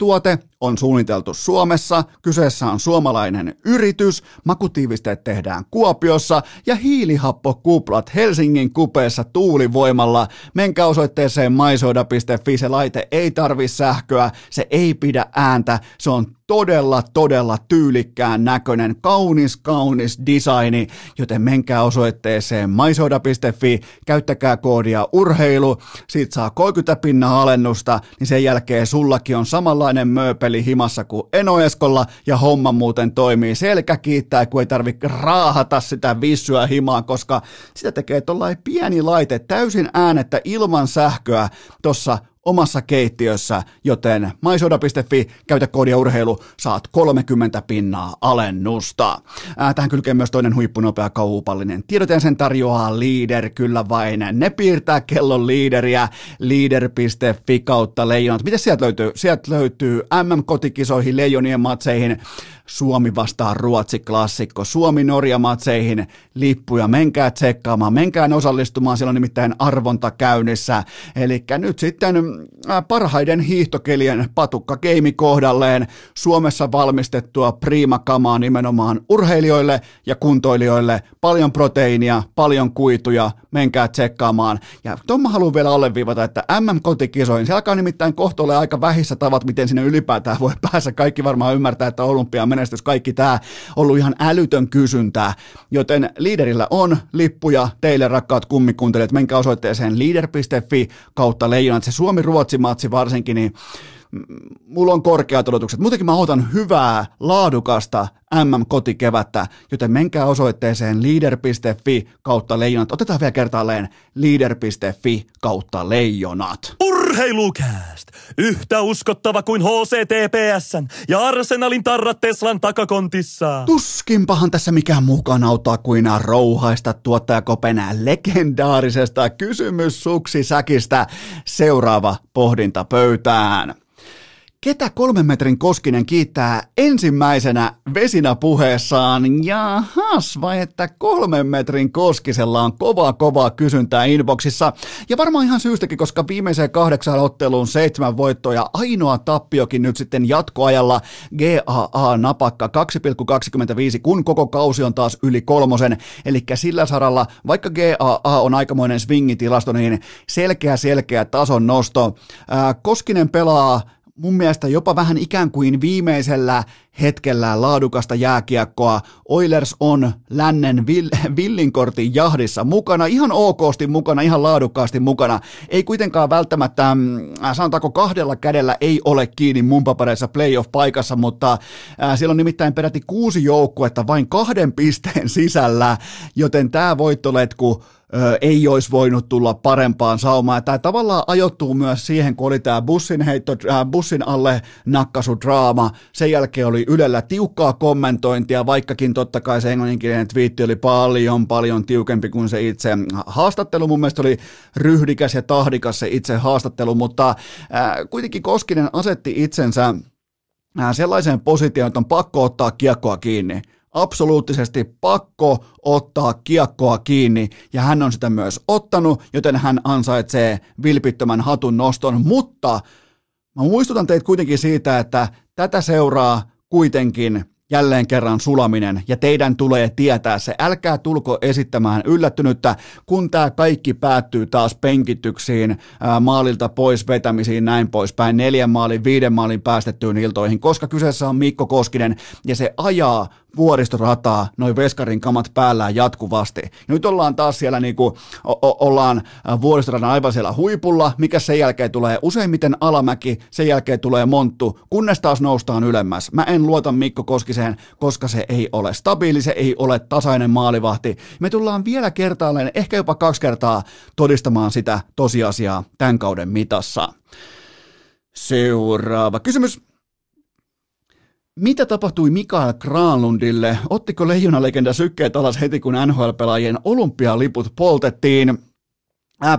Tuote on suunniteltu Suomessa, kyseessä on suomalainen yritys, makutiivisteet tehdään Kuopiossa ja hiilihappokuplat Helsingin kupeessa tuulivoimalla. Menkää osoitteeseen maisoda.fi, se laite ei tarvi sähköä, se ei pidä ääntä, se on todella, todella tyylikkään näköinen, kaunis, kaunis designi, joten menkää osoitteeseen maisoda.fi, käyttäkää koodia urheilu, siitä saa 30 pinnan alennusta, niin sen jälkeen sullakin on samalla samanlainen mööpeli himassa kuin Eno Eskolla ja homma muuten toimii. Selkä kiittää, kun ei tarvitse raahata sitä vissyä himaa, koska sitä tekee tuollainen pieni laite täysin äänettä ilman sähköä tuossa omassa keittiössä, joten maisoda.fi, käytä koodia urheilu, saat 30 pinnaa alennusta. Ää, tähän kylkee myös toinen huippunopea kaupallinen. Tiedoten sen tarjoaa Leader, kyllä vain. Ne piirtää kellon liideriä, leader.fi kautta leijonat. Miten sieltä löytyy? Sieltä löytyy MM-kotikisoihin, leijonien matseihin, Suomi vastaa Ruotsi klassikko, Suomi-Norja-matseihin lippuja, menkää tsekkaamaan, menkää osallistumaan, siellä on nimittäin arvonta käynnissä. Eli nyt sitten parhaiden hiihtokelien patukka keimi kohdalleen Suomessa valmistettua prima-kamaa nimenomaan urheilijoille ja kuntoilijoille. Paljon proteiinia, paljon kuituja, menkää tsekkaamaan. Ja tuon mä haluan vielä alleviivata, että MM-kotikisoihin, se alkaa nimittäin kohta aika vähissä tavat, miten sinne ylipäätään voi päässä. Kaikki varmaan ymmärtää, että olympia menestys, kaikki tämä ollut ihan älytön kysyntää. Joten liiderillä on lippuja teille rakkaat kummikuuntelijat. Menkää osoitteeseen leader.fi kautta leijonat. Se Suomi-Ruotsi-matsi varsinkin, niin mulla on korkeat odotukset. Muutenkin mä otan hyvää, laadukasta MM-kotikevättä, joten menkää osoitteeseen leader.fi kautta leijonat. Otetaan vielä kertaalleen leader.fi kautta leijonat. Urheilukääst! Yhtä uskottava kuin HCTPSn ja Arsenalin tarrat Teslan takakontissa. Tuskinpahan tässä mikään mukana auttaa kuin rouhaista tuottajakopenää legendaarisesta kysymyssuksisäkistä. Seuraava pohdinta pöytään. Ketä kolmen metrin Koskinen kiittää ensimmäisenä vesinä puheessaan? Jahas, vai että kolmen metrin Koskisella on kova kova kysyntää inboxissa. Ja varmaan ihan syystäkin, koska viimeiseen kahdeksan otteluun seitsemän voittoa ja ainoa tappiokin nyt sitten jatkoajalla GAA napakka 2,25, kun koko kausi on taas yli kolmosen. Eli sillä saralla, vaikka GAA on aikamoinen swingitilasto, niin selkeä selkeä tason nosto. Koskinen pelaa mun mielestä jopa vähän ikään kuin viimeisellä hetkellä laadukasta jääkiekkoa. Oilers on lännen vill- villinkortin jahdissa mukana, ihan okosti mukana, ihan laadukkaasti mukana. Ei kuitenkaan välttämättä, mm, sanotaanko kahdella kädellä ei ole kiinni mun papereissa playoff-paikassa, mutta äh, siellä on nimittäin peräti kuusi joukkuetta vain kahden pisteen sisällä, joten tämä voittoletku ö, ei olisi voinut tulla parempaan saumaan. Tämä tavallaan ajoittuu myös siihen, kun oli tämä bussin, heitto, äh, bussin alle nakkasudraama. Sen jälkeen oli Ylellä tiukkaa kommentointia, vaikkakin totta kai se englanninkielinen twiitti oli paljon, paljon tiukempi kuin se itse haastattelu. Mun mielestä oli ryhdikäs ja tahdikas se itse haastattelu, mutta äh, kuitenkin Koskinen asetti itsensä äh, sellaiseen positioon, että on pakko ottaa kiekkoa kiinni absoluuttisesti pakko ottaa kiekkoa kiinni, ja hän on sitä myös ottanut, joten hän ansaitsee vilpittömän hatun noston, mutta mä muistutan teitä kuitenkin siitä, että tätä seuraa kuitenkin jälleen kerran sulaminen. Ja teidän tulee tietää se. Älkää tulko esittämään yllättynyttä, kun tämä kaikki päättyy taas penkityksiin, maalilta pois vetämisiin, näin poispäin, neljän maalin, viiden maalin päästettyyn iltoihin, koska kyseessä on Mikko Koskinen. Ja se ajaa vuoristorataa, noin veskarin kamat päällään jatkuvasti. Ja nyt ollaan taas siellä niin kuin, o- ollaan vuoristoradan aivan siellä huipulla, mikä sen jälkeen tulee useimmiten alamäki, sen jälkeen tulee monttu, kunnes taas noustaan ylemmäs. Mä en luota Mikko Koskiseen, koska se ei ole stabiili, se ei ole tasainen maalivahti. Me tullaan vielä kertaalleen, ehkä jopa kaksi kertaa todistamaan sitä tosiasiaa tämän kauden mitassa. Seuraava kysymys. Mitä tapahtui Mikael Granlundille? Ottiko leijonalegenda sykkeet alas heti, kun NHL-pelaajien olympialiput poltettiin?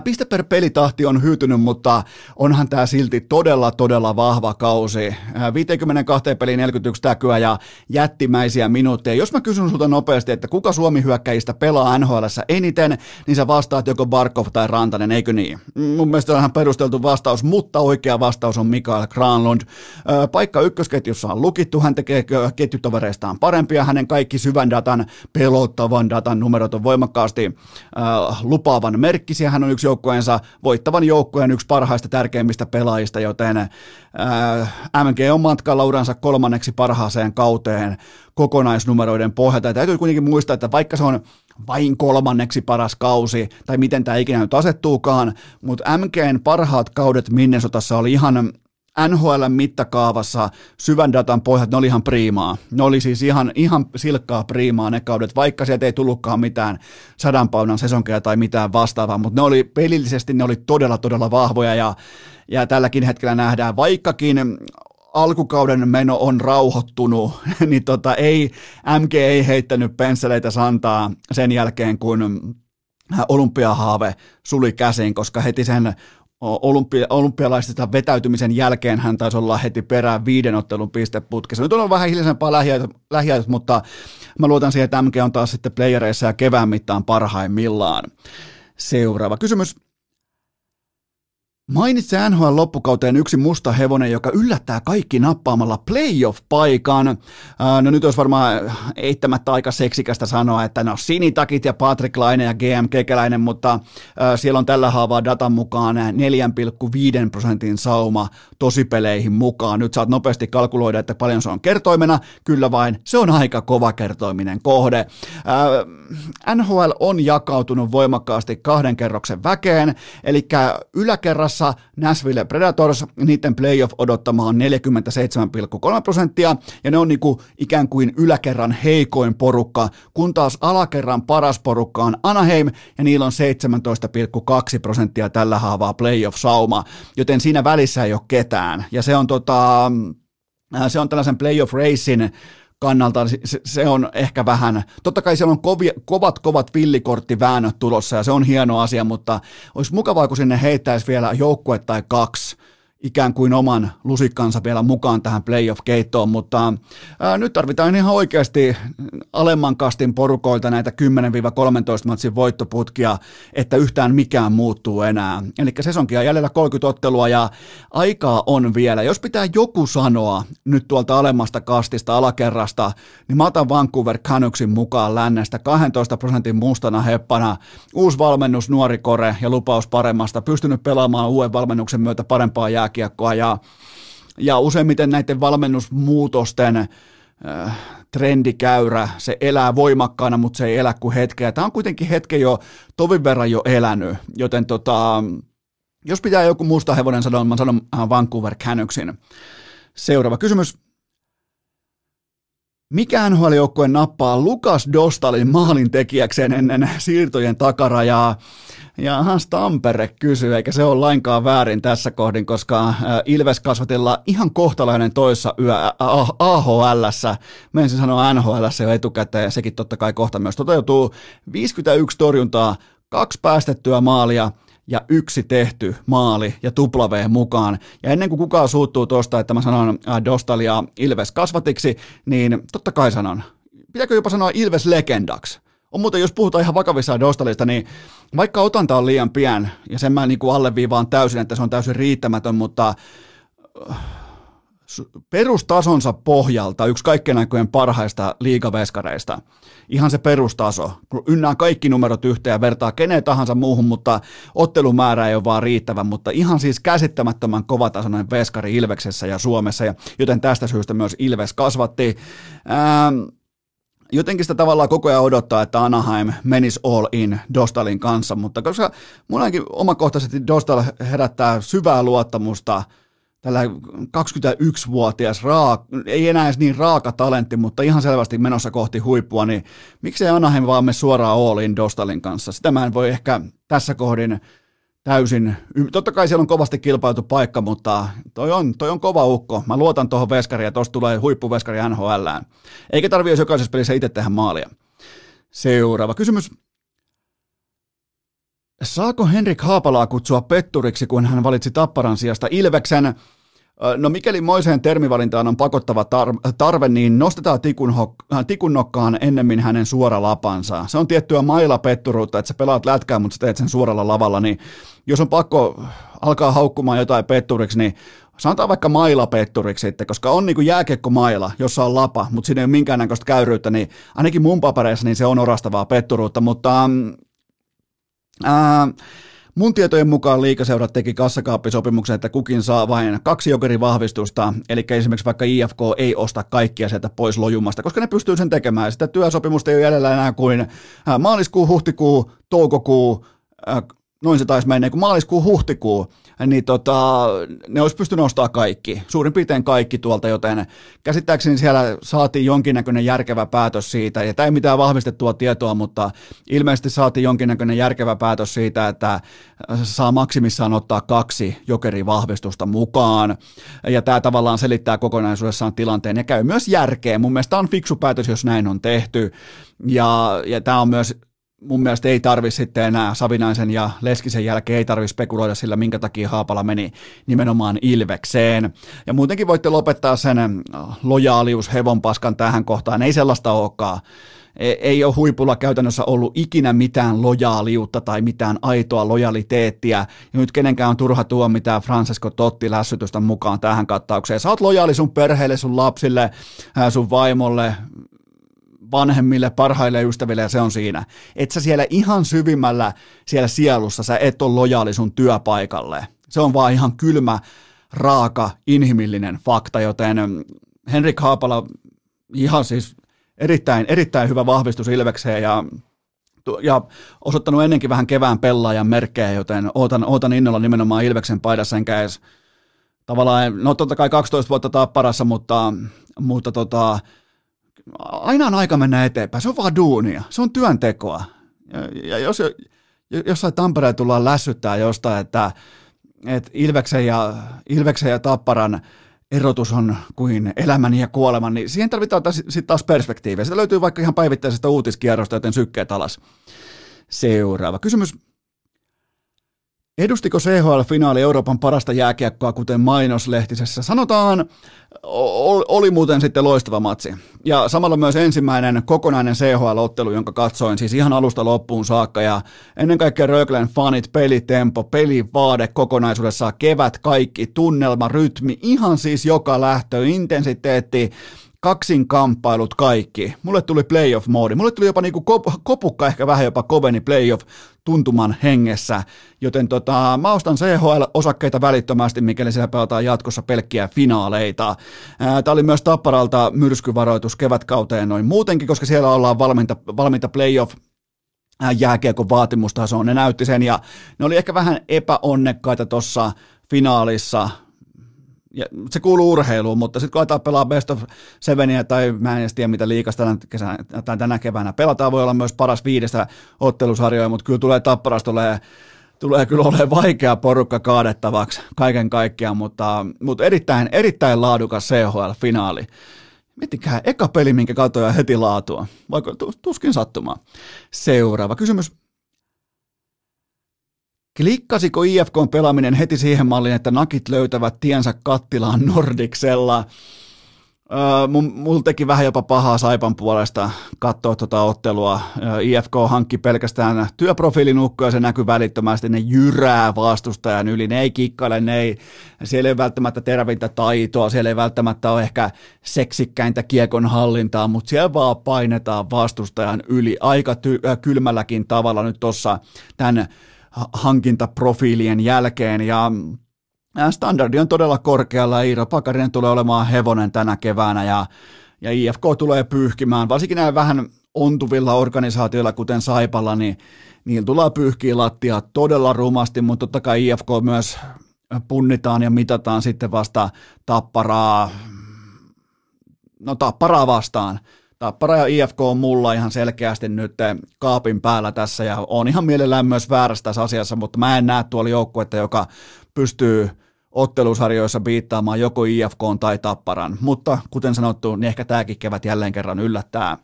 Piste per pelitahti on hyytynyt, mutta onhan tämä silti todella, todella vahva kausi. Ää, 52 peliin 41 täkyä ja jättimäisiä minuutteja. Jos mä kysyn sulta nopeasti, että kuka Suomi hyökkäjistä pelaa NHL eniten, niin sä vastaat joko Barkov tai Rantanen, eikö niin? Mun mielestä on ihan perusteltu vastaus, mutta oikea vastaus on Mikael Granlund. Paikka ykkösketjussa on lukittu, hän tekee ketjutovereistaan parempia, hänen kaikki syvän datan, pelottavan datan numerot on voimakkaasti lupaavan merkkisiä, hän on yksi joukkueensa voittavan joukkueen yksi parhaista tärkeimmistä pelaajista, joten ää, MG on matkalla uransa kolmanneksi parhaaseen kauteen kokonaisnumeroiden pohjalta. Ja täytyy kuitenkin muistaa, että vaikka se on vain kolmanneksi paras kausi, tai miten tämä ikinä nyt asettuukaan, mutta MGn parhaat kaudet Minnesotassa oli ihan NHL mittakaavassa syvän datan pohjat, ne oli ihan priimaa. Ne oli siis ihan, ihan silkkaa priimaa ne kaudet, vaikka sieltä ei tullutkaan mitään sadan paunan sesonkeja tai mitään vastaavaa, mutta ne oli pelillisesti ne oli todella, todella vahvoja ja, ja tälläkin hetkellä nähdään, vaikkakin alkukauden meno on rauhoittunut, niin tota, ei, MG ei heittänyt pensseleitä santaa sen jälkeen, kun olympiahaave suli käsiin, koska heti sen olympi- olympialaisista vetäytymisen jälkeen hän taisi olla heti perään viiden ottelun pisteputkessa. Nyt on vähän hiljaisempaa lähiajoita, mutta mä luotan siihen, että MG on taas sitten playereissa ja kevään mittaan parhaimmillaan. Seuraava kysymys. Mainitse NHL loppukauteen yksi musta hevonen, joka yllättää kaikki nappaamalla playoff-paikan. No nyt olisi varmaan eittämättä aika seksikästä sanoa, että no sinitakit ja Patrick Laine ja GM Kekäläinen, mutta siellä on tällä haavaa datan mukaan 4,5 prosentin sauma tosipeleihin mukaan. Nyt saat nopeasti kalkuloida, että paljon se on kertoimena. Kyllä vain, se on aika kova kertoiminen kohde. NHL on jakautunut voimakkaasti kahden kerroksen väkeen, eli yläkerrassa Kanadassa Nashville Predators, niiden playoff odottama on 47,3 prosenttia, ja ne on niinku ikään kuin yläkerran heikoin porukka, kun taas alakerran paras porukka on Anaheim, ja niillä on 17,2 prosenttia tällä haavaa playoff-sauma, joten siinä välissä ei ole ketään, ja se on tota, se on tällaisen playoff racein kannalta se, se on ehkä vähän, totta kai siellä on kovi, kovat, kovat villikorttiväännöt tulossa ja se on hieno asia, mutta olisi mukavaa, kun sinne heittäisi vielä joukkue tai kaksi ikään kuin oman lusikkansa vielä mukaan tähän playoff-keittoon, mutta ää, nyt tarvitaan ihan oikeasti alemman kastin porukoilta näitä 10-13 matsin voittoputkia, että yhtään mikään muuttuu enää. Eli sesonkin on jäljellä 30 ottelua ja aikaa on vielä. Jos pitää joku sanoa nyt tuolta alemmasta kastista, alakerrasta, niin mä otan Vancouver Canucksin mukaan lännestä 12 prosentin mustana heppana, uusi valmennus, nuori kore ja lupaus paremmasta, pystynyt pelaamaan uuden valmennuksen myötä parempaa jää jääkiekkoa ja, ja useimmiten näiden valmennusmuutosten äh, trendikäyrä, se elää voimakkaana, mutta se ei elä kuin hetkeä. Tämä on kuitenkin hetke jo tovin verran jo elänyt, joten tota, jos pitää joku musta hevonen sanoa, mä sanon äh, Vancouver Canucksin. Seuraava kysymys. Mikä NHL-joukkue nappaa Lukas Dostalin maalin tekijäkseen ennen siirtojen takarajaa? Ja Hans Tampere kysyy, eikä se ole lainkaan väärin tässä kohdin, koska äh, Ilves kasvatilla ihan kohtalainen toissa yö AHL, menisin sanoa NHL jo etukäteen, ja sekin totta kai kohta myös toteutuu. 51 torjuntaa, kaksi päästettyä maalia, ja yksi tehty maali ja tupla mukaan. Ja ennen kuin kukaan suuttuu tuosta, että mä sanon äh, Dostalia Ilves kasvatiksi, niin totta kai sanon. Pitääkö jopa sanoa Ilves legendaksi? On muuten, jos puhutaan ihan vakavissa Dostalista, niin vaikka otanta on liian pien, ja sen mä niin kuin alleviivaan täysin, että se on täysin riittämätön, mutta äh, perustasonsa pohjalta yksi kaikkien aikojen parhaista liigaveskareista. Ihan se perustaso. Ynnää kaikki numerot yhteen ja vertaa keneen tahansa muuhun, mutta ottelumäärä ei ole vaan riittävä, mutta ihan siis käsittämättömän kovatasoinen veskari Ilveksessä ja Suomessa, ja joten tästä syystä myös Ilves kasvatti. Ähm, jotenkin sitä tavallaan koko ajan odottaa, että Anaheim menisi all in Dostalin kanssa, mutta koska ainakin omakohtaisesti Dostal herättää syvää luottamusta tällä 21-vuotias, raa, ei enää edes niin raaka talentti, mutta ihan selvästi menossa kohti huippua, niin miksei Anaheim vaan me suoraan all in Dostalin kanssa? Sitä mä en voi ehkä tässä kohdin täysin, totta kai siellä on kovasti kilpailtu paikka, mutta toi on, toi on kova ukko. Mä luotan tuohon veskariin ja tosta tulee huippuveskari NHL. Eikä tarvitse jokaisessa pelissä itse tehdä maalia. Seuraava kysymys. Saako Henrik Haapalaa kutsua petturiksi, kun hän valitsi Tapparan sijasta Ilveksen? No mikäli moiseen termivalintaan on pakottava tarve, niin nostetaan tikun, ho- tikun nokkaan ennemmin hänen suora lapansa. Se on tiettyä mailla petturuutta, että sä pelaat lätkää, mutta sä teet sen suoralla lavalla, niin jos on pakko alkaa haukkumaan jotain petturiksi, niin sanotaan vaikka maila petturiksi sitten, koska on niin jääkiekko maila, jossa on lapa, mutta siinä ei ole minkäännäköistä käyryyttä, niin ainakin mun papereissa niin se on orastavaa petturuutta, mutta ää, Mun tietojen mukaan liikaseurat teki kassakaappisopimuksen, että kukin saa vain kaksi jokerivahvistusta, eli esimerkiksi vaikka IFK ei osta kaikkia sieltä pois lojumasta, koska ne pystyy sen tekemään. Sitä työsopimusta ei ole jäljellä enää kuin maaliskuu, huhtikuu, toukokuu, noin se taisi mennä, kun maaliskuu, huhtikuu, niin tota, ne olisi pystynyt nostaa kaikki, suurin piirtein kaikki tuolta, joten käsittääkseni siellä saatiin jonkinnäköinen järkevä päätös siitä, ja tämä ei mitään vahvistettua tietoa, mutta ilmeisesti saatiin jonkinnäköinen järkevä päätös siitä, että saa maksimissaan ottaa kaksi jokerivahvistusta mukaan, ja tämä tavallaan selittää kokonaisuudessaan tilanteen, ja käy myös järkeä, mun mielestä on fiksu päätös, jos näin on tehty, ja, ja tämä on myös mun mielestä ei tarvi sitten enää Savinaisen ja Leskisen jälkeen ei tarvi spekuloida sillä, minkä takia Haapala meni nimenomaan Ilvekseen. Ja muutenkin voitte lopettaa sen äh, lojaalius hevonpaskan tähän kohtaan, ei sellaista olekaan. E, ei ole huipulla käytännössä ollut ikinä mitään lojaaliutta tai mitään aitoa lojaliteettia. Ja nyt kenenkään on turha tuo mitään Francesco Totti lässytystä mukaan tähän kattaukseen. Sä oot lojaali sun perheelle, sun lapsille, äh, sun vaimolle, vanhemmille, parhaille ystäville ja se on siinä. että sä siellä ihan syvimmällä siellä sielussa, sä et ole lojaali sun työpaikalle. Se on vaan ihan kylmä, raaka, inhimillinen fakta, joten Henrik Haapala ihan siis erittäin, erittäin hyvä vahvistus Ilvekseen ja ja osoittanut ennenkin vähän kevään pelaajan merkkejä, joten ootan, ootan innolla nimenomaan Ilveksen paidassa, enkä edes tavallaan, no totta kai 12 vuotta tapparassa, mutta, mutta tota, aina on aika mennä eteenpäin. Se on vaan duunia. Se on työntekoa. Ja, ja jos jossain Tampereen tullaan lässyttää jostain, että, että Ilveksen, ja, Ilveksen ja Tapparan erotus on kuin elämän ja kuoleman, niin siihen tarvitaan sitten taas perspektiiviä. Sitä löytyy vaikka ihan päivittäisestä uutiskierrosta, joten sykkeet alas. Seuraava kysymys Edustiko CHL-finaali Euroopan parasta jääkiekkoa, kuten mainoslehtisessä sanotaan, oli muuten sitten loistava matsi. Ja samalla myös ensimmäinen kokonainen CHL-ottelu, jonka katsoin siis ihan alusta loppuun saakka. Ja ennen kaikkea Röglen fanit, pelitempo, pelivaade kokonaisuudessaan, kevät kaikki, tunnelma, rytmi, ihan siis joka lähtö, intensiteetti, kaksinkamppailut kaikki. Mulle tuli playoff-moodi. Mulle tuli jopa niinku kop- kopukka, ehkä vähän jopa koveni playoff tuntuman hengessä, joten tota, mä ostan CHL-osakkeita välittömästi, mikäli siellä pelataan jatkossa pelkkiä finaaleita. Tämä oli myös Tapparalta myrskyvaroitus kevätkauteen noin muutenkin, koska siellä ollaan valmiita, valmiita playoff jääkiekon vaatimustasoon. Ne näytti sen ja ne oli ehkä vähän epäonnekkaita tuossa finaalissa, ja se kuuluu urheiluun, mutta sitten kun aletaan pelaa best of seveniä tai mä en edes tiedä mitä liikasta tänä, kesänä, tai tänä keväänä pelataan, voi olla myös paras viidestä ottelusarjoja, mutta kyllä tulee tapparasta tulee, tulee kyllä olemaan vaikea porukka kaadettavaksi kaiken kaikkiaan, mutta, mutta erittäin, erittäin laadukas CHL-finaali. Miettikää, eka peli, minkä katsoja heti laatua. Vaikka tuskin sattumaan. Seuraava kysymys. Klikkasiko IFKn pelaaminen heti siihen malliin, että nakit löytävät tiensä kattilaan Nordiksella? Öö, mulla teki vähän jopa pahaa Saipan puolesta katsoa tuota ottelua. Öö, IFK hankki pelkästään työprofiilin ukkoja, se näkyy välittömästi, ne jyrää vastustajan yli, ne ei kikkaile, ne ei, siellä ei välttämättä terävintä taitoa, siellä ei välttämättä ole ehkä seksikkäintä kiekon hallintaa, mutta siellä vaan painetaan vastustajan yli aika ty- kylmälläkin tavalla nyt tuossa tämän hankintaprofiilien jälkeen ja standardi on todella korkealla. Iiro Pakarinen tulee olemaan hevonen tänä keväänä ja, ja IFK tulee pyyhkimään, varsinkin näin vähän ontuvilla organisaatioilla, kuten Saipalla, niin niillä tulee pyyhkiä lattia todella rumasti, mutta totta kai IFK myös punnitaan ja mitataan sitten vasta tapparaa, no tapparaa vastaan. Tappara ja IFK on mulla ihan selkeästi nyt kaapin päällä tässä ja on ihan mielellään myös väärässä tässä asiassa, mutta mä en näe tuolla joukkuetta, joka pystyy ottelusarjoissa biittaamaan joko IFK tai Tapparan, mutta kuten sanottu, niin ehkä tämäkin kevät jälleen kerran yllättää.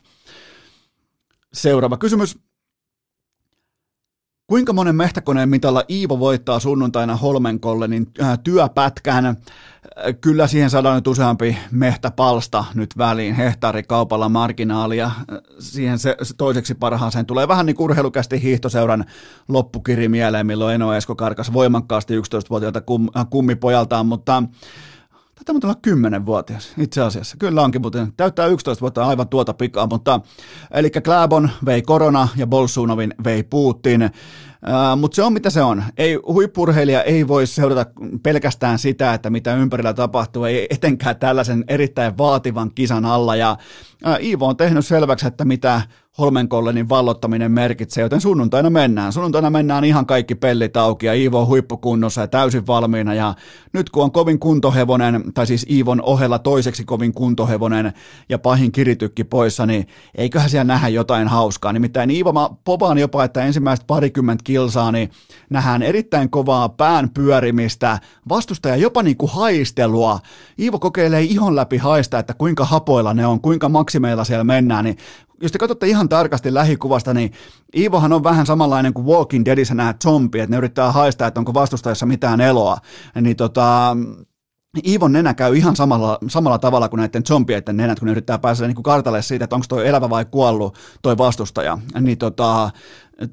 Seuraava kysymys. Kuinka monen mehtäkoneen mitalla Iivo voittaa sunnuntaina Holmenkollenin äh, työpätkän? Äh, kyllä siihen saadaan nyt useampi mehtäpalsta nyt väliin, hehtaarikaupalla marginaalia. Äh, siihen se, se toiseksi parhaaseen tulee vähän niin urheilukästi hiihtoseuran loppukiri mieleen, milloin Eno Esko karkas voimakkaasti 11-vuotiaalta kum, kummipojaltaan, mutta Taitaa muuten olla 10-vuotias itse asiassa. Kyllä onkin, mutta täyttää 11 vuotta aivan tuota pikaa, mutta eli Kläbon vei korona ja Bolsunovin vei Putin. Uh, mutta se on mitä se on. Ei, huippurheilija ei voi seurata pelkästään sitä, että mitä ympärillä tapahtuu, ei etenkään tällaisen erittäin vaativan kisan alla. Ja uh, Iivo on tehnyt selväksi, että mitä Holmenkollenin vallottaminen merkitsee, joten sunnuntaina mennään. Sunnuntaina mennään ihan kaikki pellit auki ja Iivo on huippukunnossa ja täysin valmiina ja nyt kun on kovin kuntohevonen, tai siis Iivon ohella toiseksi kovin kuntohevonen ja pahin kiritykki poissa, niin eiköhän siellä nähdä jotain hauskaa. Nimittäin Iivo, mä povaan jopa, että ensimmäiset parikymmentä kilsaa, niin nähdään erittäin kovaa pään pyörimistä, vastustaja jopa niin kuin haistelua. Iivo kokeilee ihon läpi haista, että kuinka hapoilla ne on, kuinka maksimeilla siellä mennään, niin jos te katsotte ihan tarkasti lähikuvasta, niin Iivohan on vähän samanlainen kuin Walking Deadissä nämä zombi, että ne yrittää haistaa, että onko vastustajassa mitään eloa. Niin tota, Iivon nenä käy ihan samalla, samalla tavalla kuin näiden zombieiden nenät, kun ne yrittää päästä niin kartalle siitä, että onko toi elävä vai kuollut toi vastustaja. Niin tota,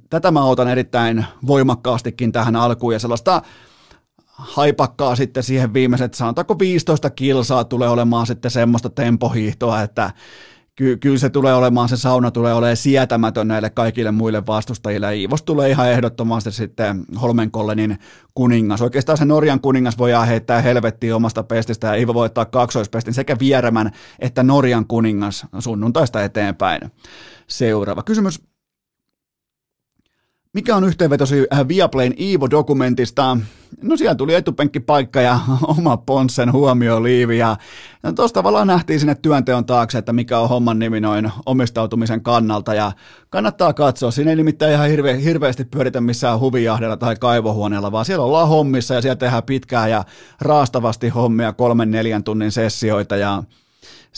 tätä mä otan erittäin voimakkaastikin tähän alkuun ja sellaista haipakkaa sitten siihen viimeiset, sanotaanko 15 kilsaa tulee olemaan sitten semmoista tempohiihtoa, että ky- kyllä se tulee olemaan, se sauna tulee olemaan sietämätön näille kaikille muille vastustajille. Iivos tulee ihan ehdottomasti sitten Holmenkollenin kuningas. Oikeastaan se Norjan kuningas voidaan heittää helvettiin omasta pestistä ja Iivo voittaa kaksoispestin sekä vieremän että Norjan kuningas sunnuntaista eteenpäin. Seuraava kysymys. Mikä on yhteenvetosi äh, Viaplayn Iivo-dokumentista? No siellä tuli etupenkkipaikka ja oma Ponssen huomioliivi ja tuosta tavallaan nähtiin sinne työnteon taakse, että mikä on homman nimi noin omistautumisen kannalta ja kannattaa katsoa. Siinä ei nimittäin ihan hirve, hirveästi pyöritä missään huvijahdella tai kaivohuoneella, vaan siellä ollaan hommissa ja siellä tehdään pitkää ja raastavasti hommia kolmen neljän tunnin sessioita ja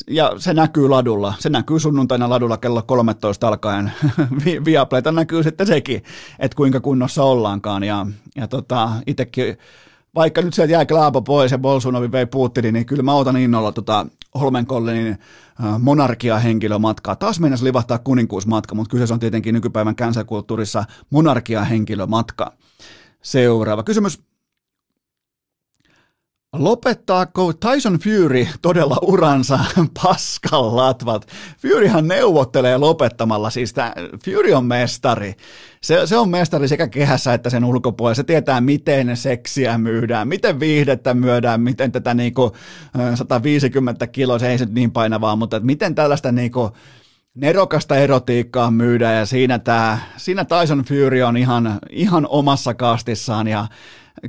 ja se näkyy ladulla. Se näkyy sunnuntaina ladulla kello 13 alkaen. Viaplayta näkyy sitten sekin, että kuinka kunnossa ollaankaan. Ja, ja tota, itsekin, vaikka nyt sieltä jäi Klaabo pois ja Bolsunovi vei Putinin, niin kyllä mä otan innolla tota Holmenkollenin äh, monarkia-henkilömatkaa. Taas mennessä livahtaa kuninkuusmatka, mutta kyseessä on tietenkin nykypäivän kansakulttuurissa monarkia-henkilömatka. Seuraava kysymys. Lopettaako Tyson Fury todella uransa paskan latvat? Furyhan neuvottelee lopettamalla, siis tämä Fury on mestari. Se, se on mestari sekä kehässä että sen ulkopuolella. Se tietää, miten seksiä myydään, miten viihdettä myydään, miten tätä niinku 150 kiloa, se ei se niin painavaa, mutta miten tällaista niinku nerokasta erotiikkaa myydään ja siinä, tää, siinä Tyson Fury on ihan, ihan omassa kastissaan ja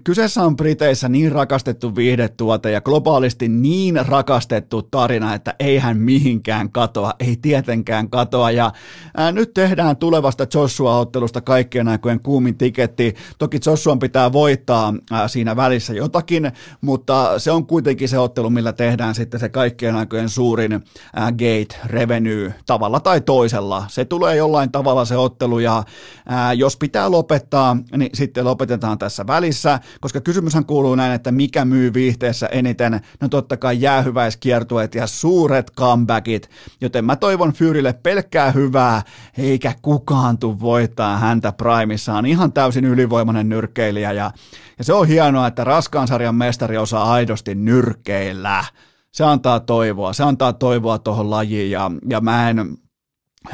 Kyseessä on Briteissä niin rakastettu viihdetuote ja globaalisti niin rakastettu tarina, että ei hän mihinkään katoa, ei tietenkään katoa. Ja ää, nyt tehdään tulevasta Joshua-ottelusta kaikkien aikojen kuumin tiketti. Toki Joshuan pitää voittaa ää, siinä välissä jotakin, mutta se on kuitenkin se ottelu, millä tehdään sitten se kaikkien aikojen suurin ää, gate revenue tavalla tai toisella. Se tulee jollain tavalla se ottelu ja ää, jos pitää lopettaa, niin sitten lopetetaan tässä välissä koska kysymyshän kuuluu näin, että mikä myy viihteessä eniten, no totta kai jäähyväiskiertueet ja suuret comebackit, joten mä toivon Fyrille pelkkää hyvää, eikä kukaan tuu voittaa häntä Primissaan, ihan täysin ylivoimainen nyrkkeilijä ja, ja se on hienoa, että raskaan sarjan mestari osaa aidosti nyrkkeillä. Se antaa toivoa, se antaa toivoa tuohon lajiin ja, ja mä en,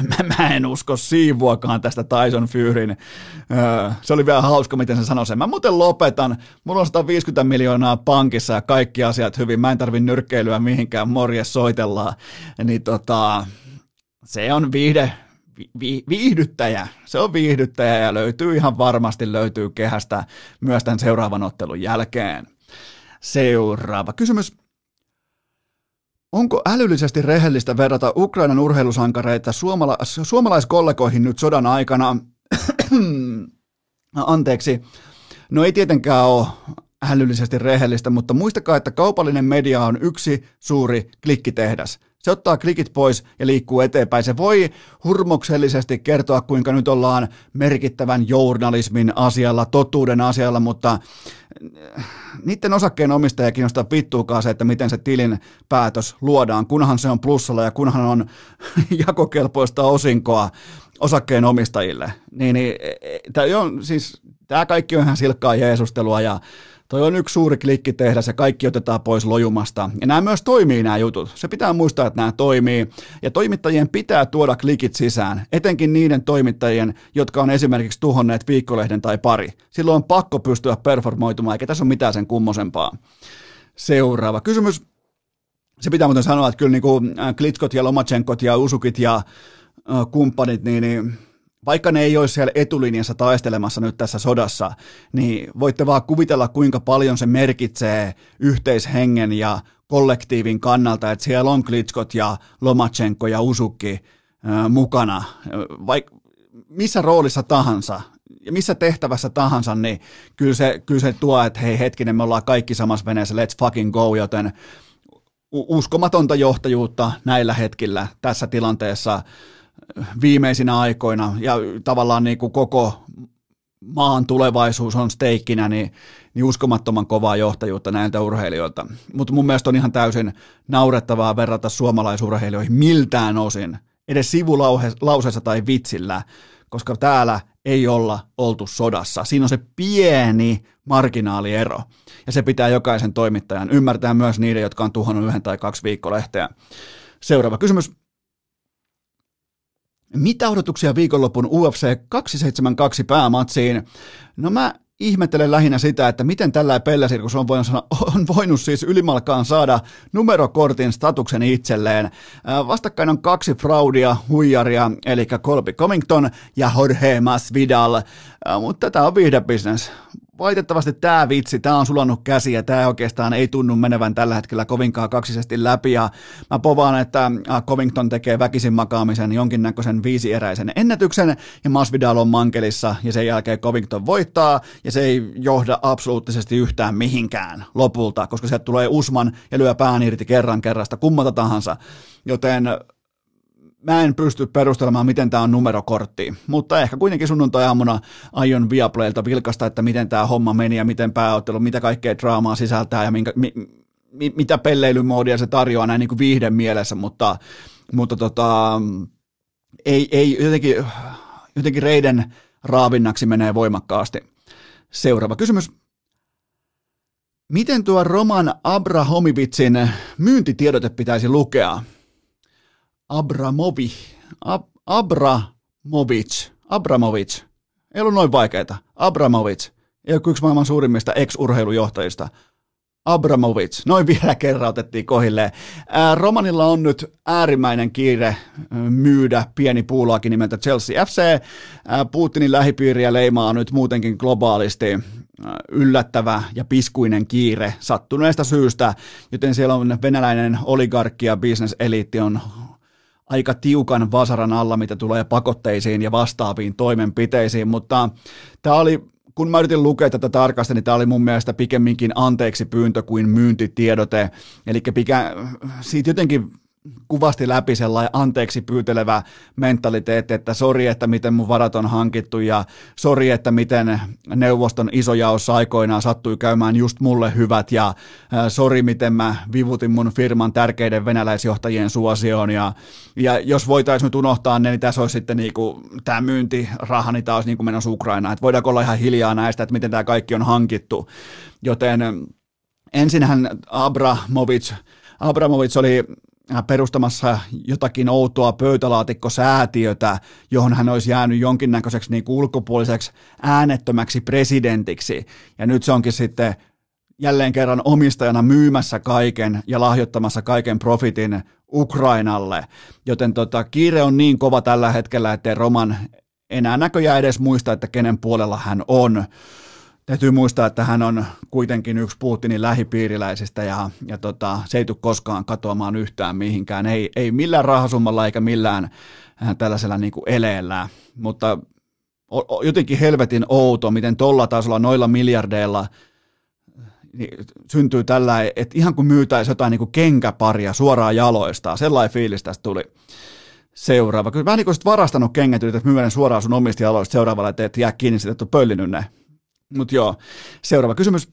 mä, mä en usko siivuakaan tästä Tyson Furyn. se oli vielä hauska, miten se sanoi sen. Mä muuten lopetan. Mulla on 150 miljoonaa pankissa ja kaikki asiat hyvin. Mä en tarvi nyrkkeilyä mihinkään. Morjes soitellaan. Niin tota, se on viihde, vi, viihdyttäjä. Se on viihdyttäjä ja löytyy ihan varmasti löytyy kehästä myös tämän seuraavan ottelun jälkeen. Seuraava kysymys. Onko älyllisesti rehellistä verrata Ukrainan urheilusankareita suomala- suomalaiskollegoihin nyt sodan aikana? Anteeksi. No ei tietenkään ole älyllisesti rehellistä, mutta muistakaa, että kaupallinen media on yksi suuri klikkitehdas. Se ottaa klikit pois ja liikkuu eteenpäin. Se voi hurmoksellisesti kertoa, kuinka nyt ollaan merkittävän journalismin asialla, totuuden asialla, mutta äh, niiden osakkeen omistaja kiinnostaa vittuukaan se, että miten se tilin päätös luodaan, kunhan se on plussalla ja kunhan on jakokelpoista osinkoa osakkeen omistajille. Niin, niin e, e, tämä, on, siis, tämä kaikki on ihan silkkaa jeesustelua ja Toi on yksi suuri klikki tehdä, se kaikki otetaan pois lojumasta. Ja nämä myös toimii nämä jutut. Se pitää muistaa, että nämä toimii. Ja toimittajien pitää tuoda klikit sisään, etenkin niiden toimittajien, jotka on esimerkiksi tuhonneet viikkolehden tai pari. Silloin on pakko pystyä performoitumaan, eikä tässä ole mitään sen kummosempaa. Seuraava kysymys. Se pitää muuten sanoa, että kyllä niin kuin Klitskot ja Lomachenkot ja Usukit ja kumppanit, niin, niin vaikka ne ei olisi siellä etulinjassa taistelemassa nyt tässä sodassa, niin voitte vaan kuvitella, kuinka paljon se merkitsee yhteishengen ja kollektiivin kannalta, että siellä on Klitskot ja Lomachenko ja Usukki mukana, vaikka missä roolissa tahansa ja missä tehtävässä tahansa, niin kyllä se, kyllä se tuo, että hei hetkinen, me ollaan kaikki samassa veneessä, let's fucking go, joten uskomatonta johtajuutta näillä hetkillä tässä tilanteessa viimeisinä aikoina ja tavallaan niin kuin koko maan tulevaisuus on steikkinä, niin, niin uskomattoman kovaa johtajuutta näiltä urheilijoilta. Mutta mun mielestä on ihan täysin naurettavaa verrata suomalaisurheilijoihin miltään osin, edes sivulauseessa tai vitsillä, koska täällä ei olla oltu sodassa. Siinä on se pieni marginaaliero, ja se pitää jokaisen toimittajan ymmärtää myös niiden, jotka on tuhannut yhden tai kaksi viikkolehteä. Seuraava kysymys. Mitä odotuksia viikonlopun UFC 272 päämatsiin? No mä ihmettelen lähinnä sitä, että miten tällä pelläsirkus on voinut, on voinut siis ylimalkaan saada numerokortin statuksen itselleen. Vastakkain on kaksi fraudia, huijaria, eli Colby Covington ja Jorge Masvidal, mutta tätä on viihdebisnes valitettavasti tämä vitsi, tämä on sulannut käsi ja tämä oikeastaan ei tunnu menevän tällä hetkellä kovinkaan kaksisesti läpi. Ja mä povaan, että Covington tekee väkisin makaamisen jonkinnäköisen viisieräisen ennätyksen. Ja Masvidal on mankelissa ja sen jälkeen Covington voittaa. Ja se ei johda absoluuttisesti yhtään mihinkään lopulta, koska sieltä tulee Usman ja lyö pään irti kerran kerrasta kummata tahansa, joten mä en pysty perustelemaan, miten tämä on numerokortti, mutta ehkä kuitenkin sunnuntai-aamuna aion Viaplaylta vilkasta, että miten tämä homma meni ja miten pääottelu, mitä kaikkea draamaa sisältää ja minkä, mi, mi, mitä pelleilymoodia se tarjoaa näin niin kuin viihden mielessä, mutta, mutta tota, ei, ei jotenkin, jotenkin reiden raavinnaksi menee voimakkaasti. Seuraava kysymys. Miten tuo Roman Abrahomovitsin myyntitiedote pitäisi lukea? Abramovi, Ab, Abramovic, Abramovic, ei ollut noin vaikeita, Abramovic, ei yksi maailman suurimmista ex-urheilujohtajista, Abramovic, noin vielä kerran otettiin kohilleen. Ää, Romanilla on nyt äärimmäinen kiire myydä pieni puulaakin nimeltä Chelsea FC. Ää, Putinin lähipiiriä leimaa nyt muutenkin globaalisti. Yllättävä ja piskuinen kiire sattuneesta syystä, joten siellä on venäläinen oligarkki ja bisneseliitti on aika tiukan vasaran alla, mitä tulee pakotteisiin ja vastaaviin toimenpiteisiin, mutta tämä oli kun mä yritin lukea tätä tarkasti, niin tämä oli mun mielestä pikemminkin anteeksi pyyntö kuin myyntitiedote. Eli siitä jotenkin kuvasti läpi sellainen anteeksi pyytelevä mentaliteetti, että sori, että miten mun varat on hankittu ja sori, että miten neuvoston isojaossa aikoinaan sattui käymään just mulle hyvät ja sori, miten mä vivutin mun firman tärkeiden venäläisjohtajien suosioon ja, ja jos voitaisiin nyt unohtaa ne, niin tässä olisi sitten niinku, tämä myyntiraha, niin tämä olisi niin kuin menossa Ukrainaan, että voidaanko olla ihan hiljaa näistä, että miten tämä kaikki on hankittu, joten ensinhän Abramovic Abramovic oli perustamassa jotakin outoa pöytälaatikkosäätiötä, johon hän olisi jäänyt jonkinnäköiseksi niin ulkopuoliseksi äänettömäksi presidentiksi. Ja nyt se onkin sitten jälleen kerran omistajana myymässä kaiken ja lahjoittamassa kaiken profitin Ukrainalle. Joten tota, kiire on niin kova tällä hetkellä, ettei Roman enää näköjään edes muista, että kenen puolella hän on. Täytyy muistaa, että hän on kuitenkin yksi Putinin lähipiiriläisistä ja, ja tota, se ei tule koskaan katoamaan yhtään mihinkään, ei, ei millään rahasummalla eikä millään äh, tällaisella niin kuin eleellä, mutta jotenkin helvetin outo, miten tolla tasolla noilla miljardeilla niin syntyy tällä, että ihan kuin myytäisi jotain niin kuin kenkäparia suoraan jaloista, sellainen fiilis tästä tuli. Seuraava. Kyllä vähän niin kuin varastanut kengät, yrität myydä suoraan sun omista jaloista seuraavalla, että et jää kiinni että on pöllinyt ne. Mutta joo, seuraava kysymys.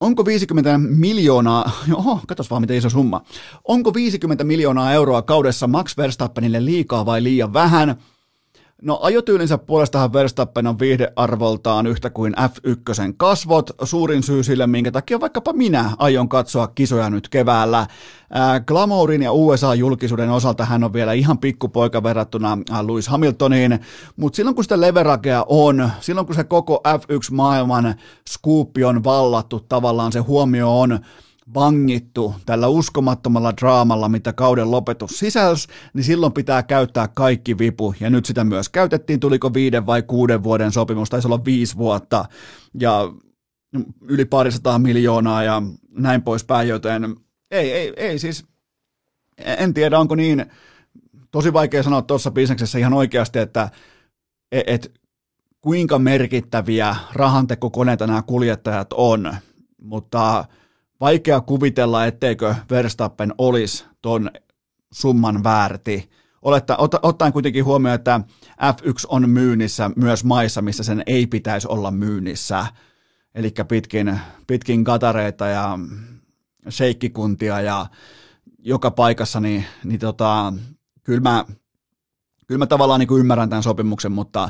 Onko 50 miljoonaa, oho, katos vaan miten iso summa. Onko 50 miljoonaa euroa kaudessa Max Verstappenille liikaa vai liian vähän? No ajotyylinsä puolestahan Verstappen on viihdearvoltaan yhtä kuin F1 kasvot, suurin syy sille, minkä takia vaikkapa minä aion katsoa kisoja nyt keväällä. Glamourin ja USA-julkisuuden osalta hän on vielä ihan pikkupoika verrattuna Lewis Hamiltoniin, mutta silloin kun sitä leveragea on, silloin kun se koko F1-maailman skuuppi on vallattu, tavallaan se huomio on vangittu tällä uskomattomalla draamalla, mitä kauden lopetus sisälsi, niin silloin pitää käyttää kaikki vipu, ja nyt sitä myös käytettiin, tuliko viiden vai kuuden vuoden sopimus, taisi olla viisi vuotta, ja yli parisataa miljoonaa ja näin poispäin, joten ei, ei, ei siis, en tiedä onko niin, tosi vaikea sanoa tuossa bisneksessä ihan oikeasti, että et, et, kuinka merkittäviä rahantekokoneita nämä kuljettajat on, mutta vaikea kuvitella, etteikö Verstappen olisi ton summan väärti. Oletta, ot, ottaen kuitenkin huomioon, että F1 on myynnissä myös maissa, missä sen ei pitäisi olla myynnissä. Eli pitkin, pitkin katareita ja sheikkikuntia ja joka paikassa, niin, niin tota, kyllä, mä, kyllä mä tavallaan niin kuin ymmärrän tämän sopimuksen, mutta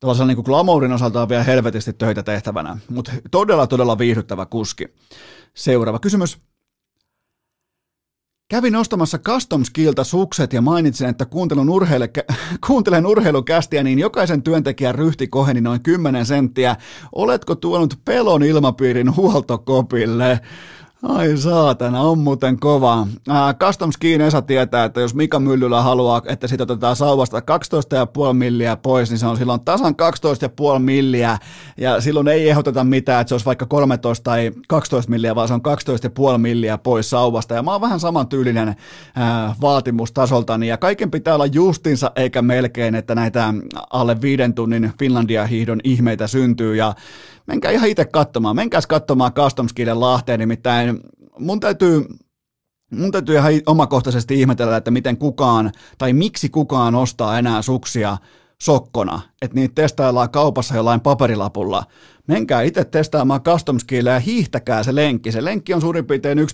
tällaisella niin kuin glamourin osalta on vielä helvetisti töitä tehtävänä, mutta todella, todella viihdyttävä kuski. Seuraava kysymys. Kävin ostamassa Custom Skillta sukset ja mainitsin, että kuuntelen, urheile, kuuntelen urheilukästiä, niin jokaisen työntekijän ryhti koheni noin 10 senttiä. Oletko tuonut pelon ilmapiirin huoltokopille? Ai saatana, on muuten kova. Äh, Custom Skiin Esa tietää, että jos Mika Myllylä haluaa, että siitä otetaan sauvasta 12,5 milliä pois, niin se on silloin tasan 12,5 milliä, ja silloin ei ehdoteta mitään, että se olisi vaikka 13 tai 12 milliä, vaan se on 12,5 milliä pois sauvasta, ja mä oon vähän samantyylinen äh, vaatimustasoltani, ja kaiken pitää olla justinsa eikä melkein, että näitä alle viiden tunnin Finlandia-hiihdon ihmeitä syntyy, ja menkää ihan itse katsomaan, menkääs katsomaan Custom Skiden Lahteen, nimittäin mun täytyy Mun täytyy ihan omakohtaisesti ihmetellä, että miten kukaan tai miksi kukaan ostaa enää suksia sokkona, että niitä testaillaan kaupassa jollain paperilapulla. Menkää itse testaamaan custom ja hiihtäkää se lenkki. Se lenkki on suurin piirtein 1,3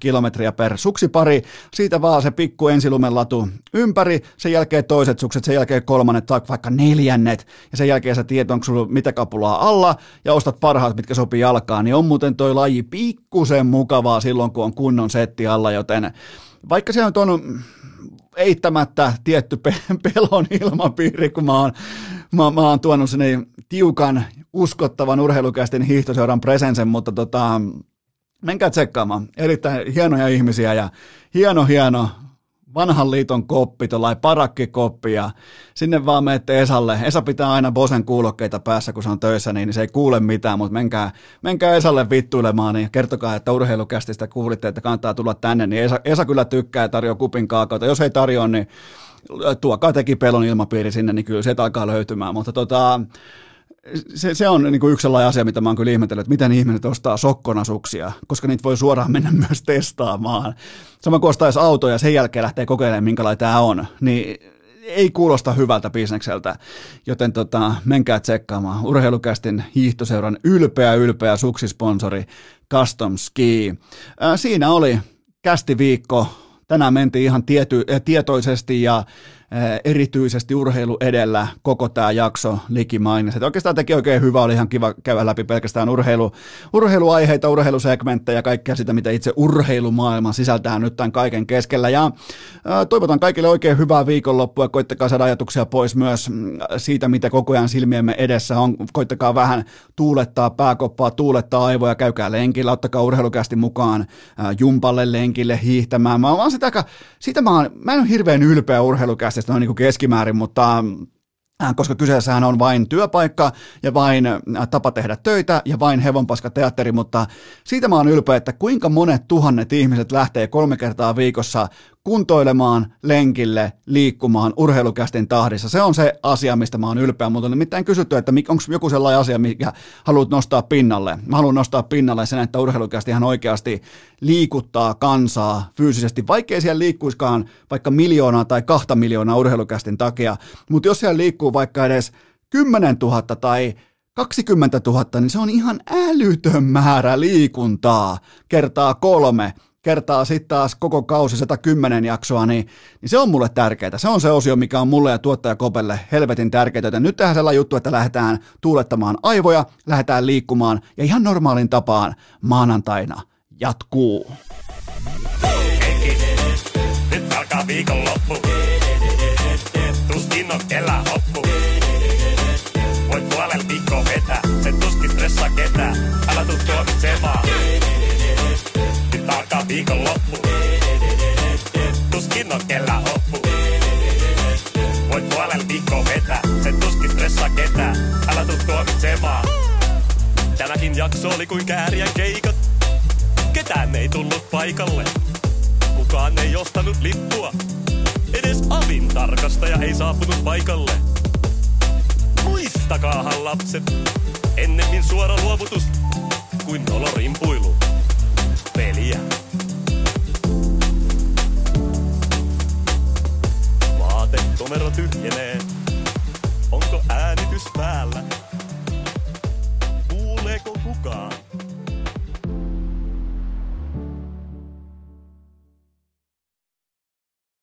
kilometriä per suksipari. Siitä vaan se pikku ensilumelatu ympäri, sen jälkeen toiset sukset, sen jälkeen kolmannet tai vaikka neljännet. Ja sen jälkeen sä tiedät, onko sulla mitä kapulaa alla ja ostat parhaat, mitkä sopii jalkaan. Niin on muuten toi laji pikkusen mukavaa silloin, kun on kunnon setti alla, joten vaikka se on eittämättä tietty pelon ilmapiiri, kun mä oon, mä, mä oon tuonut sinne tiukan, uskottavan urheilukäisten hiihtoseuran presensen, mutta tota, menkää tsekkaamaan. Erittäin hienoja ihmisiä ja hieno, hieno vanhan liiton koppi, tuollainen parakkikoppi ja sinne vaan menette Esalle. Esa pitää aina Bosen kuulokkeita päässä, kun se on töissä, niin se ei kuule mitään, mutta menkää, menkää Esalle vittuilemaan, niin kertokaa, että urheilukästistä kuulitte, että kannattaa tulla tänne, niin Esa, Esa kyllä tykkää ja tarjoaa kupin kaakaota. Jos ei tarjoa, niin tuokaa teki pelon ilmapiiri sinne, niin kyllä se alkaa löytymään, mutta tota, se, se on niin kuin yksi sellainen asia, mitä mä oon kyllä ihmetellyt, että miten ihmiset ostaa sokkonasuksia, koska niitä voi suoraan mennä myös testaamaan. Sama kuin ostaisi auto ja sen jälkeen lähtee kokeilemaan, minkälainen tämä on, niin ei kuulosta hyvältä bisnekseltä, joten tota, menkää tsekkaamaan. Urheilukästin hiihtoseuran ylpeä, ylpeä suksisponsori Custom Ski. Ää, siinä oli kästiviikko. Tänään mentiin ihan tiety, tietoisesti ja erityisesti urheilu edellä koko tämä jakso likimainisi. Että oikeastaan teki oikein hyvä, oli ihan kiva käydä läpi pelkästään urheilu, urheiluaiheita, urheilusegmenttejä ja kaikkea sitä, mitä itse urheilumaailma sisältää nyt tämän kaiken keskellä. Ja toivotan kaikille oikein hyvää viikonloppua, koittakaa saada ajatuksia pois myös mm, siitä, mitä koko ajan silmiemme edessä on. Koittakaa vähän tuulettaa pääkoppaa, tuulettaa aivoja, käykää lenkillä, ottakaa urheilukästi mukaan jumpalle lenkille hiihtämään. Mä oon sitä, sitä mä, oon, mä en ole hirveän ylpeä urheilukästi podcastista noin niin kuin keskimäärin, mutta äh, koska kyseessähän on vain työpaikka ja vain äh, tapa tehdä töitä ja vain hevonpaska teatteri, mutta siitä mä oon ylpeä, että kuinka monet tuhannet ihmiset lähtee kolme kertaa viikossa kuntoilemaan, lenkille, liikkumaan urheilukästin tahdissa. Se on se asia, mistä mä oon ylpeä, mutta nimittäin kysytty, että onko joku sellainen asia, mikä haluat nostaa pinnalle. Mä haluan nostaa pinnalle sen, että urheilukästi ihan oikeasti liikuttaa kansaa fyysisesti, vaikkei siellä liikkuiskaan vaikka miljoonaa tai kahta miljoonaa urheilukästin takia, mutta jos siellä liikkuu vaikka edes 10 000 tai 20 000, niin se on ihan älytön määrä liikuntaa kertaa kolme kertaa sitten taas koko kausi 110 jaksoa, niin, niin se on mulle tärkeää. Se on se osio, mikä on mulle ja tuottaja Kopelle helvetin tärkeää. Joten nyt tehdään sellainen juttu, että lähdetään tuulettamaan aivoja, lähdetään liikkumaan ja ihan normaalin tapaan maanantaina jatkuu. Nyt alkaa viikonloppu. Tuskin on kelä hoppu. Voit puolella viikkoa vetää, se tuskin stressaa ketään. Älä tuu tuomitsemaan viikonloppu. Tuskin on kellä hoppu. Voit puolel viikko vetää, sen tuskin stressaa ketään. Älä tuu tuomitsemaan. Tämäkin jakso oli kuin kääriä keikat. Ketään ei tullut paikalle. Kukaan ei ostanut lippua. Edes avin tarkastaja ei saapunut paikalle. Muistakaahan lapset, ennemmin suora luovutus kuin nolorimpuilu. Peliä. late, numero tyhjenee. Onko äänitys päällä? Kuuleeko kukaan?